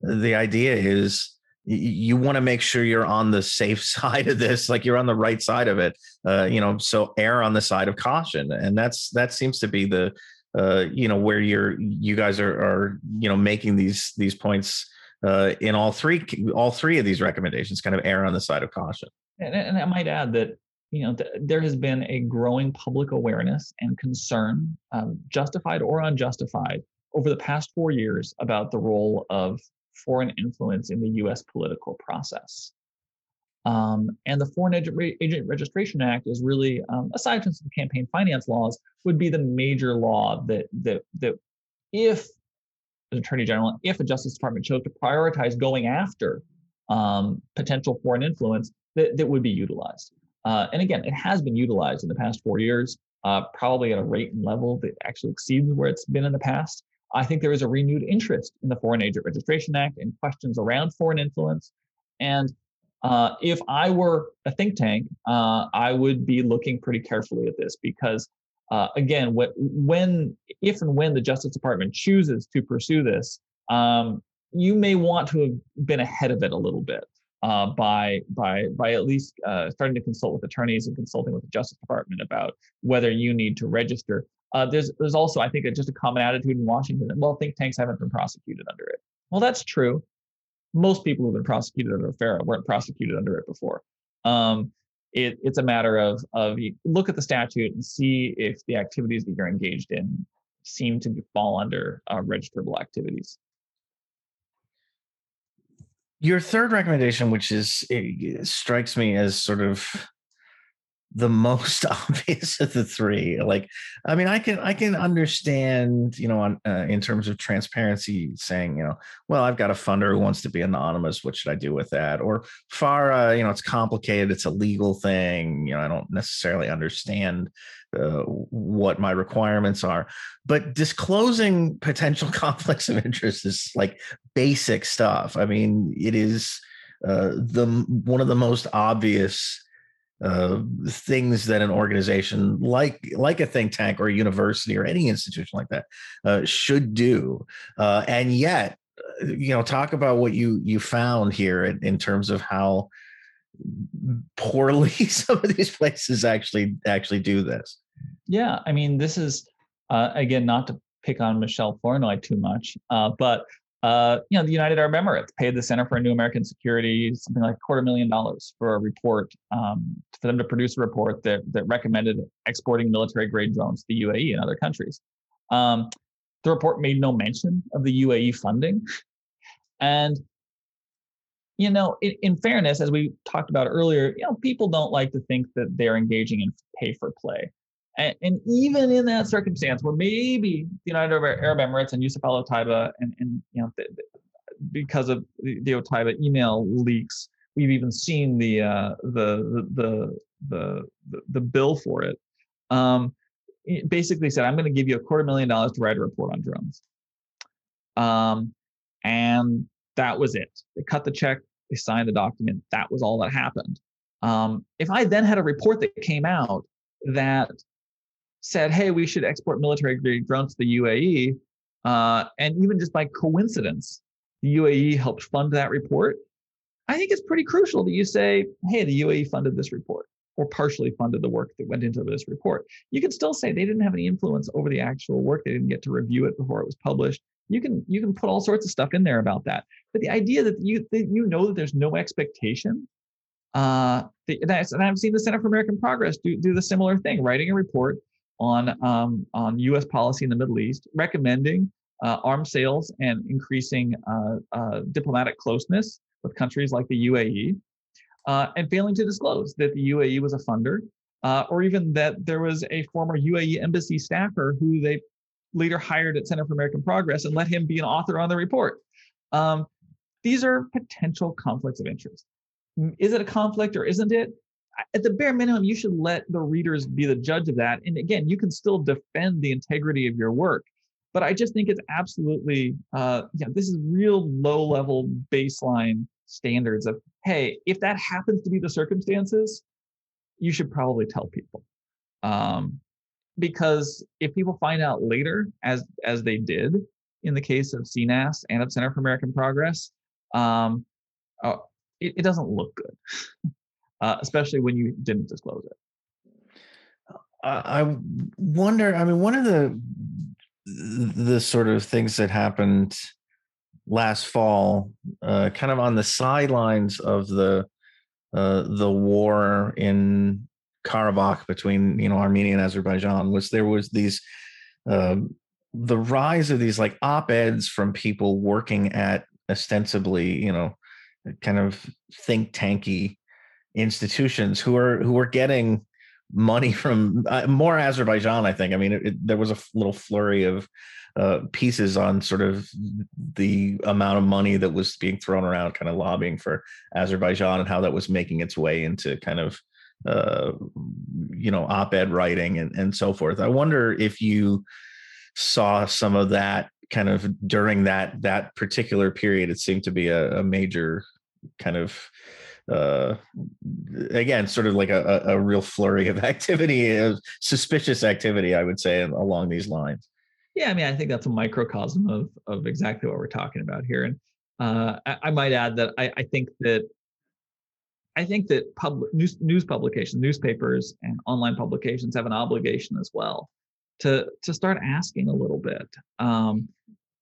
the idea is you want to make sure you're on the safe side of this like you're on the right side of it uh, you know so err on the side of caution. And that's that seems to be the uh, you know where you're you guys are are you know making these these points uh, in all three all three of these recommendations kind of err on the side of caution and, and i might add that you know th- there has been a growing public awareness and concern um, justified or unjustified over the past four years about the role of foreign influence in the US political process. Um, and the Foreign Agent Registration Act is really, um, aside from some campaign finance laws, would be the major law that that that if an attorney general, if a Justice Department chose to prioritize going after um, potential foreign influence, that, that would be utilized. Uh, and again, it has been utilized in the past four years. uh, probably at a rate and level that actually exceeds where it's been in the past. I think there is a renewed interest in the Foreign Agent Registration Act and questions around foreign influence. And uh, if I were a think tank, uh, I would be looking pretty carefully at this because, uh, again, what, when, if and when the Justice Department chooses to pursue this, um, you may want to have been ahead of it a little bit uh, by by by at least uh, starting to consult with attorneys and consulting with the Justice Department about whether you need to register. Uh, there's there's also I think just a common attitude in Washington that well think tanks haven't been prosecuted under it. Well, that's true. Most people who've been prosecuted under FARA weren't prosecuted under it before. Um, it, it's a matter of of look at the statute and see if the activities that you're engaged in seem to fall under uh, registrable activities. Your third recommendation, which is eh, strikes me as sort of the most obvious of the three like i mean i can i can understand you know on uh, in terms of transparency saying you know well i've got a funder who wants to be anonymous what should i do with that? Or fara you know it's complicated it's a legal thing you know i don't necessarily understand uh, what my requirements are. But disclosing potential conflicts of interest is like basic stuff. I mean it is uh, the one of the most obvious uh, things that an organization like like a think tank or a university or any institution like that uh, should do. Uh, and yet uh, you know talk about what you you found here in, in terms of how poorly some of these places actually actually do this. Yeah i mean this is uh, again not to pick on michelle flournoy too much uh, but uh, you know, the United Arab Emirates paid the Center for New American Security something like a quarter million dollars for a report, um, for them to produce a report that, that recommended exporting military grade drones to the UAE and other countries. Um, the report made no mention of the UAE funding. And, you know, in, in fairness, as we talked about earlier, you know, people don't like to think that they're engaging in pay for play. And, and, even in that circumstance where maybe the United Arab Emirates and Yusuf Al Otaiba and, and you know the, the, because of the, the Otaiba email leaks, we've even seen the uh, the, the, the the the bill for it. Um, it basically said, "I'm going to give you a quarter million dollars to write a report on drones." Um, and that was it. They cut the check. They signed the document. That was all that happened. Um, if I then had a report that came out that said, hey, we should export military grade drones to the UAE. Uh, and even just by coincidence, the UAE helped fund that report. I think it's pretty crucial that you say, hey, the UAE funded this report or partially funded the work that went into this report. You can still say they didn't have any influence over the actual work. They didn't get to review it before it was published. You can you can put all sorts of stuff in there about that. But the idea that you that you know that there's no expectation uh, and I've seen the Center for American Progress do, do the similar thing, writing a report on um, on U.S. policy in the Middle East, recommending uh, arms sales and increasing uh, uh, diplomatic closeness with countries like the UAE, uh, and failing to disclose that the UAE was a funder, uh, or even that there was a former UAE embassy staffer who they later hired at Center for American Progress and let him be an author on the report. Um, these are potential conflicts of interest. Is it a conflict or isn't it? At the bare minimum, you should let the readers be the judge of that. And again, you can still defend the integrity of your work. But I just think it's absolutely, uh, yeah, this is real low level baseline standards of, hey, if that happens to be the circumstances, you should probably tell people. Um, because if people find out later, as as they did in the case of CNAS and of Center for American Progress, um, uh, it, it doesn't look good. uh, especially when you didn't disclose it. I wonder. I mean, one of the the sort of things that happened last fall, uh, kind of on the sidelines of the uh, the war in Karabakh between you know Armenia and Azerbaijan, was there was these uh, the rise of these like op eds from people working at ostensibly you know kind of think tanky institutions who are who are getting money from uh, more Azerbaijan. I think. I mean, it, it, there was a little flurry of uh, pieces on sort of the amount of money that was being thrown around, kind of lobbying for Azerbaijan and how that was making its way into kind of uh, you know op-ed writing and, and so forth i wonder if you saw some of that kind of during that that particular period it seemed to be a, a major kind of uh again sort of like a, a real flurry of activity of suspicious activity i would say along these lines yeah i mean i think that's a microcosm of of exactly what we're talking about here and uh i, I might add that I, I think that I think that public news, news publications, newspapers, and online publications have an obligation as well to to start asking a little bit. Um,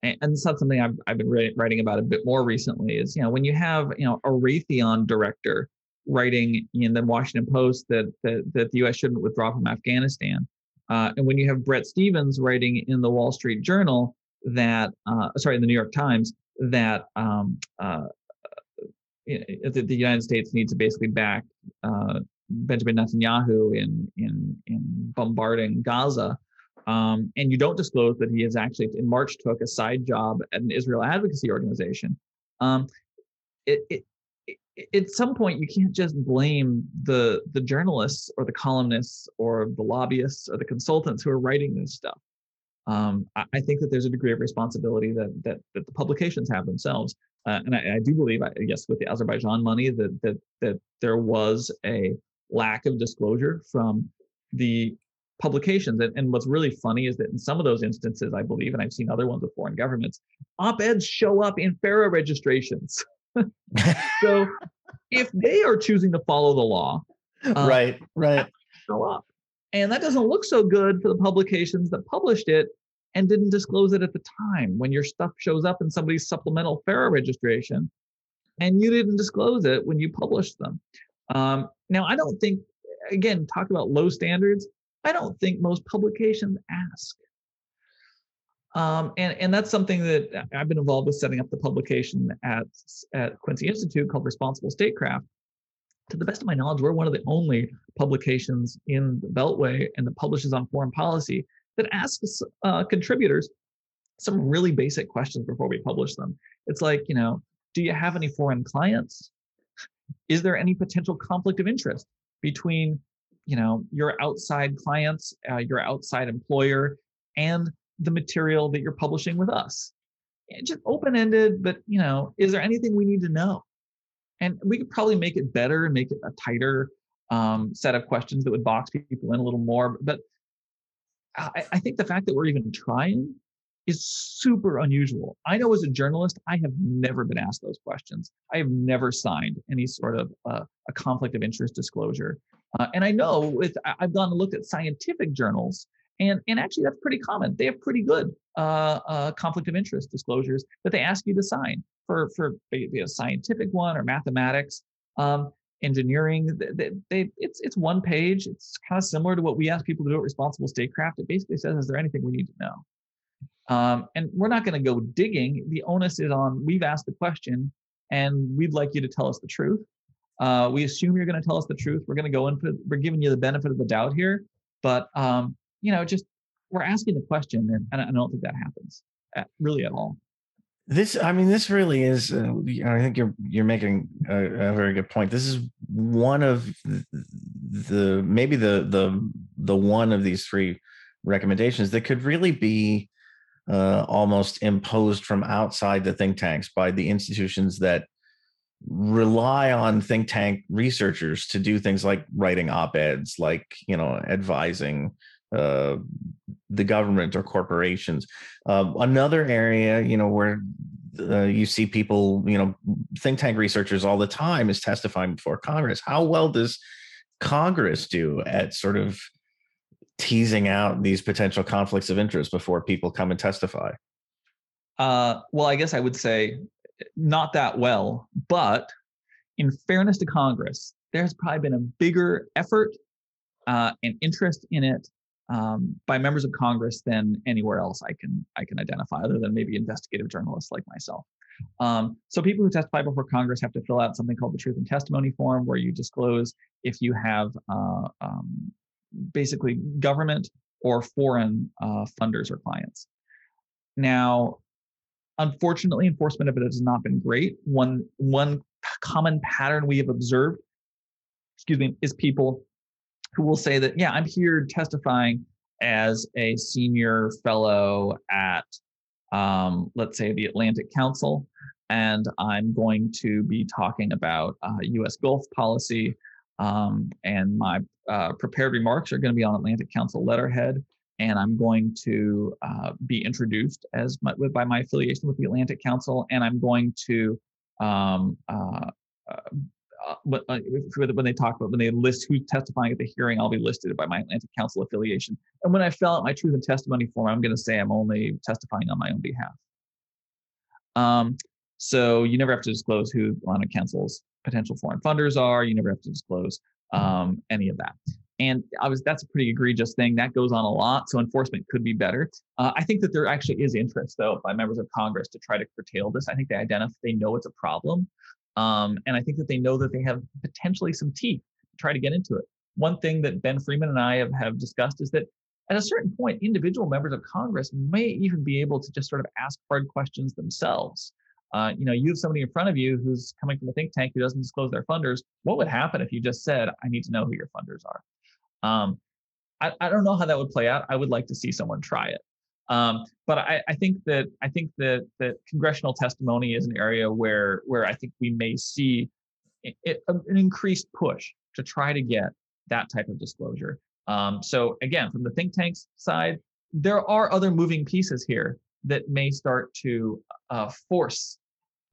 and, and that's something I've, I've been writing about a bit more recently. Is you know when you have you know a Raytheon director writing in the Washington Post that that, that the U.S. shouldn't withdraw from Afghanistan, uh, and when you have Bret Stephens writing in the Wall Street Journal that uh, sorry in the New York Times that um, uh, the, the United States needs to basically back uh, Benjamin Netanyahu in in in bombarding Gaza, um, and you don't disclose that he has actually in March took a side job at an Israel advocacy organization. Um, it, it, it, at some point, you can't just blame the the journalists or the columnists or the lobbyists or the consultants who are writing this stuff. Um, I, I think that there's a degree of responsibility that that that the publications have themselves uh, and I, I, do believe, I guess, with the Azerbaijan money, that that that there was a lack of disclosure from the publications. And, and what's really funny is that in some of those instances, I believe, and I've seen other ones with foreign governments, op-eds show up in FARA registrations. so if they are choosing to follow the law, uh, right, right, show up, and that doesn't look so good for the publications that published it and didn't disclose it at the time when your stuff shows up in somebody's supplemental FARA registration and you didn't disclose it when you published them. Um, now, I don't think, again, talk about low standards. I don't think most publications ask. Um, and, and that's something that I've been involved with setting up the publication at, at Quincy Institute called Responsible Statecraft. To the best of my knowledge, we're one of the only publications in the Beltway and that publishes on foreign policy that asks uh, contributors some really basic questions before we publish them. It's like, you know, do you have any foreign clients? Is there any potential conflict of interest between, you know, your outside clients, uh, your outside employer, and the material that you're publishing with us? It's just open-ended, but you know, is there anything we need to know? And we could probably make it better and make it a tighter um, set of questions that would box people in a little more. But I, I think the fact that we're even trying is super unusual. I know as a journalist, I have never been asked those questions. I have never signed any sort of uh, a conflict of interest disclosure. Uh, and I know with I've gone and looked at scientific journals, and and actually that's pretty common. They have pretty good uh, uh conflict of interest disclosures that they ask you to sign for for maybe a scientific one or mathematics. Um, engineering. They, they, it's it's one page. It's kind of similar to what we ask people to do at Responsible Statecraft. It basically says, is there anything we need to know? Um, and we're not going to go digging. The onus is on we've asked the question, and we'd like you to tell us the truth. Uh, we assume you're going to tell us the truth. We're going to go in for we're giving you the benefit of the doubt here, but um, you know, just we're asking the question, and, and I don't think that happens at, really at all. This, I mean, this really is. Uh, I think you're you're making a, a, very good point. This is one of the maybe the the the one of these three recommendations that could really be uh, almost imposed from outside the think tanks by the institutions that rely on think tank researchers to do things like writing op-eds, like you know, advising uh, the government or corporations. Uh, another area, you know, where uh, you see people, you know, think tank researchers all the time is testifying before Congress. How well does Congress do at sort of teasing out these potential conflicts of interest before people come and testify? Uh, well, I guess I would say not that well, but in fairness to Congress, there's probably been a bigger effort uh, and interest in it um, by members of Congress than anywhere else I can I can identify, other than maybe investigative journalists like myself. Um, so people who testify before Congress have to fill out something called the Truth and Testimony form, where you disclose if you have uh, um, basically government or foreign uh, funders or clients. Now, unfortunately, enforcement of it has not been great. One one common pattern we have observed, excuse me, is people who will say that, yeah, I'm here testifying as a senior fellow at, um, let's say, the Atlantic Council, and I'm going to be talking about uh, U.S. Gulf policy. Um, and my uh, prepared remarks are going to be on Atlantic Council letterhead, and I'm going to uh, be introduced as my, by my affiliation with the Atlantic Council, and I'm going to um, uh, uh, uh, uh when they talk about when they list who's testifying at the hearing, I'll be listed by my Atlantic Council affiliation. And when I fill out my truth and testimony form, I'm going to say I'm only testifying on my own behalf. Um, so you never have to disclose who Atlantic Council's potential foreign funders are. You never have to disclose um, any of that. And I was that's a pretty egregious thing that goes on a lot. So enforcement could be better. Uh, I think that there actually is interest though by members of Congress to try to curtail this. I think they identify they know it's a problem. Um, and I think that they know that they have potentially some teeth to try to get into it. One thing that Ben Freeman and I have, have discussed is that at a certain point, individual members of Congress may even be able to just sort of ask hard questions themselves. Uh, you know, you have somebody in front of you who's coming from a think tank who doesn't disclose their funders. What would happen if you just said, I need to know who your funders are? Um, I, I don't know how that would play out. I would like to see someone try it. Um, but I, I, think that I think that that congressional testimony is an area where where I think we may see it, it, an increased push to try to get that type of disclosure. Um, so again, from the think tanks side, there are other moving pieces here that may start to uh, force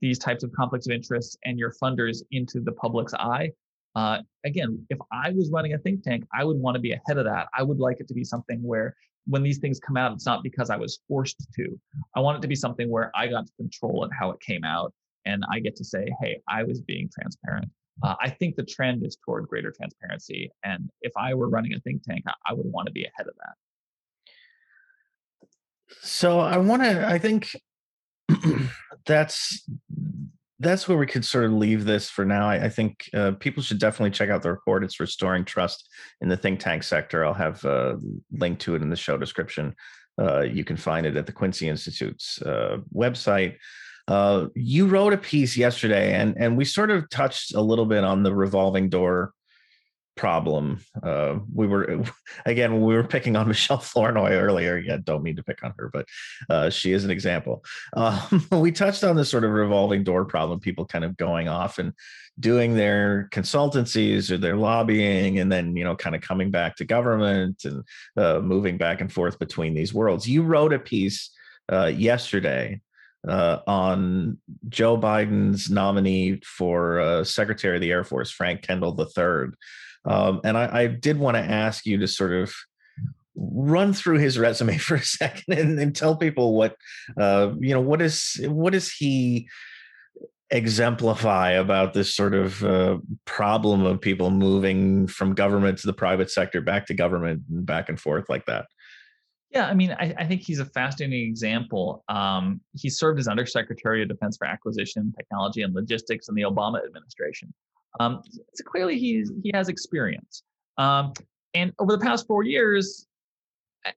these types of conflicts of interest and your funders into the public's eye. Uh, again, if I was running a think tank, I would want to be ahead of that. I would like it to be something where when these things come out, it's not because I was forced to. I want it to be something where I got to control it, how it came out, and I get to say, hey, I was being transparent. Uh, I think the trend is toward greater transparency. And if I were running a think tank, I would want to be ahead of that. So I want to, I think that's that's where we could sort of leave this for now. I, I think uh, people should definitely check out the report. It's restoring trust in the think tank sector. I'll have a link to it in the show description. Uh, you can find it at the Quincy Institute's uh, website. Uh, you wrote a piece yesterday, and and we sort of touched a little bit on the revolving door problem. Uh, we were again we were picking on Michelle Flournoy earlier. Yeah, don't mean to pick on her, but uh, she is an example. Um, we touched on this sort of revolving door problem. People kind of going off and doing their consultancies or their lobbying, and then you know kind of coming back to government and uh, moving back and forth between these worlds. You wrote a piece uh, yesterday uh, on Joe Biden's nominee for uh, Secretary of the Air Force, Frank Kendall III. Um, and I, I did want to ask you to sort of run through his resume for a second and, and tell people what uh, you know what is what does he exemplify about this sort of uh, problem of people moving from government to the private sector back to government and back and forth like that yeah, I mean, I, I, think he's a fascinating example. Um, he served as Undersecretary of Defense for Acquisition, Technology, and Logistics in the Obama administration. Um, so clearly, he's he has experience. Um, and over the past four years,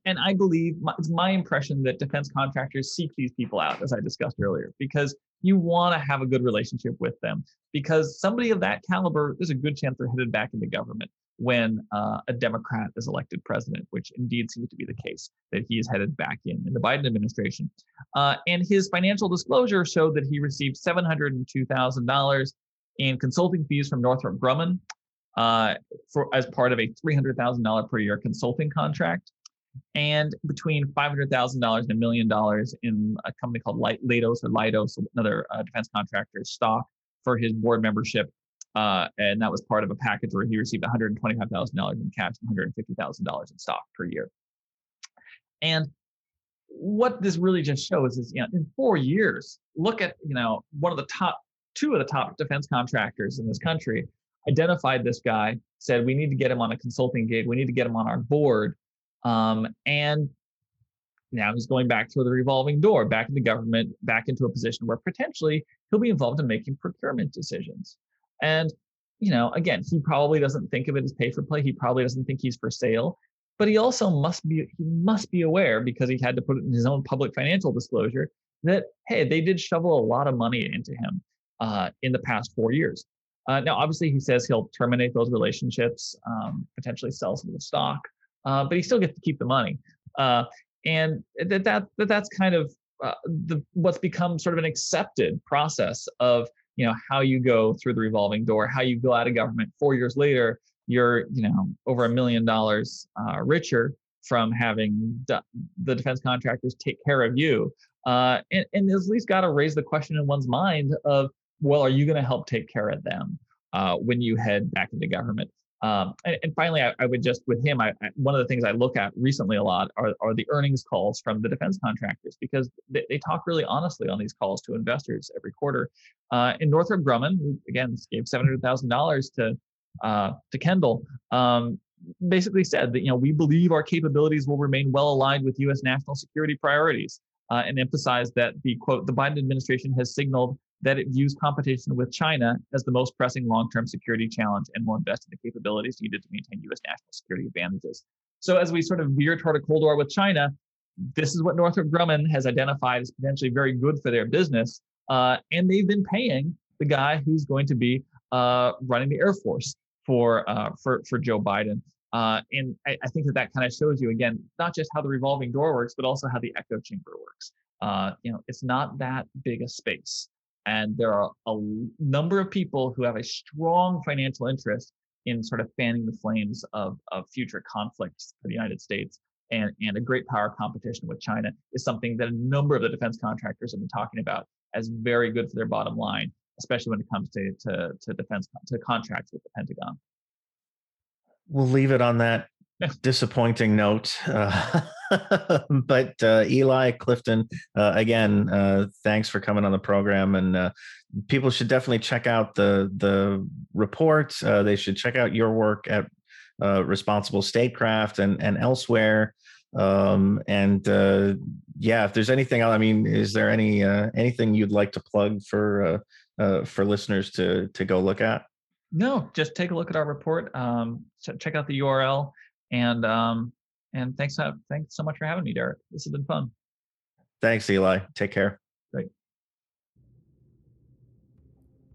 and I believe my, it's my impression that defense contractors seek these people out, as I discussed earlier, because you want to have a good relationship with them. Because somebody of that caliber, there's a good chance they're headed back into government when uh, a Democrat is elected president, which indeed seems to be the case, that he is headed back in in the Biden administration. Uh, and his financial disclosure showed that he received $702,000 in consulting fees from Northrop Grumman uh, for as part of a $300,000 per year consulting contract, and between $500,000 and a million dollars in a company called Leidos or Leidos, another uh, defense contractor, stock for his board membership. Uh, and that was part of a package where he received $125,000 in cash and $150,000 in stock per year. And what this really just shows is, you know, in four years, look at, you know, one of the top two of the top defense contractors in this country identified this guy, said, we need to get him on a consulting gig, we need to get him on our board. Um, and now he's going back to the revolving door, back into government, back into a position where potentially he'll be involved in making procurement decisions. And, you know, again, he probably doesn't think of it as pay for play. He probably doesn't think he's for sale, but he also must be he must be aware because he had to put it in his own public financial disclosure that hey, they did shovel a lot of money into him uh, in the past four years. Uh, now, obviously, he says he'll terminate those relationships, um, potentially sell some of the stock, uh, but he still gets to keep the money. Uh, and that, that, that that's kind of uh, the what's become sort of an accepted process of you know how you go through the revolving door, how you go out of government. Four years later, you're you know over a million dollars uh, richer from having the defense contractors take care of you. Uh, and, and at least got to raise the question in one's mind of, well, are you going to help take care of them uh, when you head back into government? Um, and, and, finally, I, I, would just with him, I, I, one of the things I look at recently a lot are, are the earnings calls from the defense contractors because they, they talk really honestly on these calls to investors every quarter. Uh, and Northrop Grumman, who again gave seven hundred thousand dollars to uh, to Kendall, um, basically said that you know we believe our capabilities will remain well aligned with U.S. national security priorities, uh, and emphasized that the quote the Biden administration has signaled that it views competition with China as the most pressing long-term security challenge and will invest in the capabilities needed to maintain U.S. national security advantages. So as we sort of veer toward a Cold War with China, this is what Northrop Grumman has identified as potentially very good for their business, uh, and they've been paying the guy who's going to be uh, running the Air Force for uh, for for Joe Biden. Uh, and I, I, think that that kind of shows you again not just how the revolving door works, but also how the echo chamber works. Uh, you know, it's not that big a space, and there are a number of people who have a strong financial interest in sort of fanning the flames of, of future conflicts for the United States. And, and a great power competition with China is something that a number of the defense contractors have been talking about as very good for their bottom line especially when it comes to to, to defense to contracts with the Pentagon. We'll leave it on that disappointing note. Uh, but uh, Eli Clifton, uh, again, uh, thanks for coming on the program, and uh, people should definitely check out the the report. Uh, they should check out your work at Responsible Statecraft and and elsewhere. Um, and yeah, if there's anything I mean, is there any anything you'd like to plug for uh, for listeners to to go look at? No, just take a look at our report. Um, check out the URL, and um, and thanks uh, thanks so much for having me, Derek. This has been fun. Thanks, Eli. Take care. Great.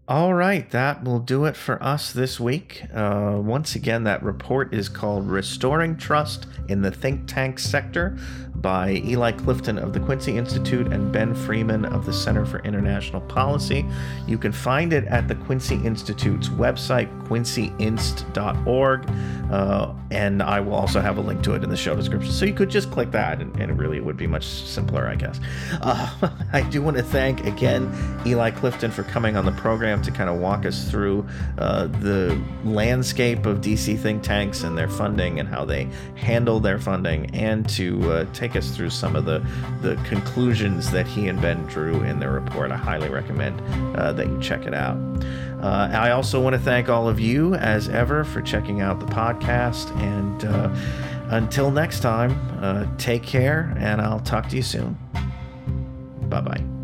All right, that will do it for us this week. Uh, once again, that report is called Restoring Trust in the Think Tank Sector by Eli Clifton of the Quincy Institute and Ben Freeman of the Center for International Policy. You can find it at the Quincy Institute's website, quincyinst.org, uh, and I will also have a link to it in the show description. So you could just click that, and, and it really would be much simpler, I guess. Uh, I do want to thank again Eli Clifton for coming on the program to kind of walk us through uh, the landscape of DC think tanks and their funding and how they handle their funding, and to uh, take us through some of the, the conclusions that he and Ben drew in their report. I highly recommend uh, that you check it out. Uh, I also want to thank all of you, as ever, for checking out the podcast. And uh, until next time, uh, take care, and I'll talk to you soon. Bye bye.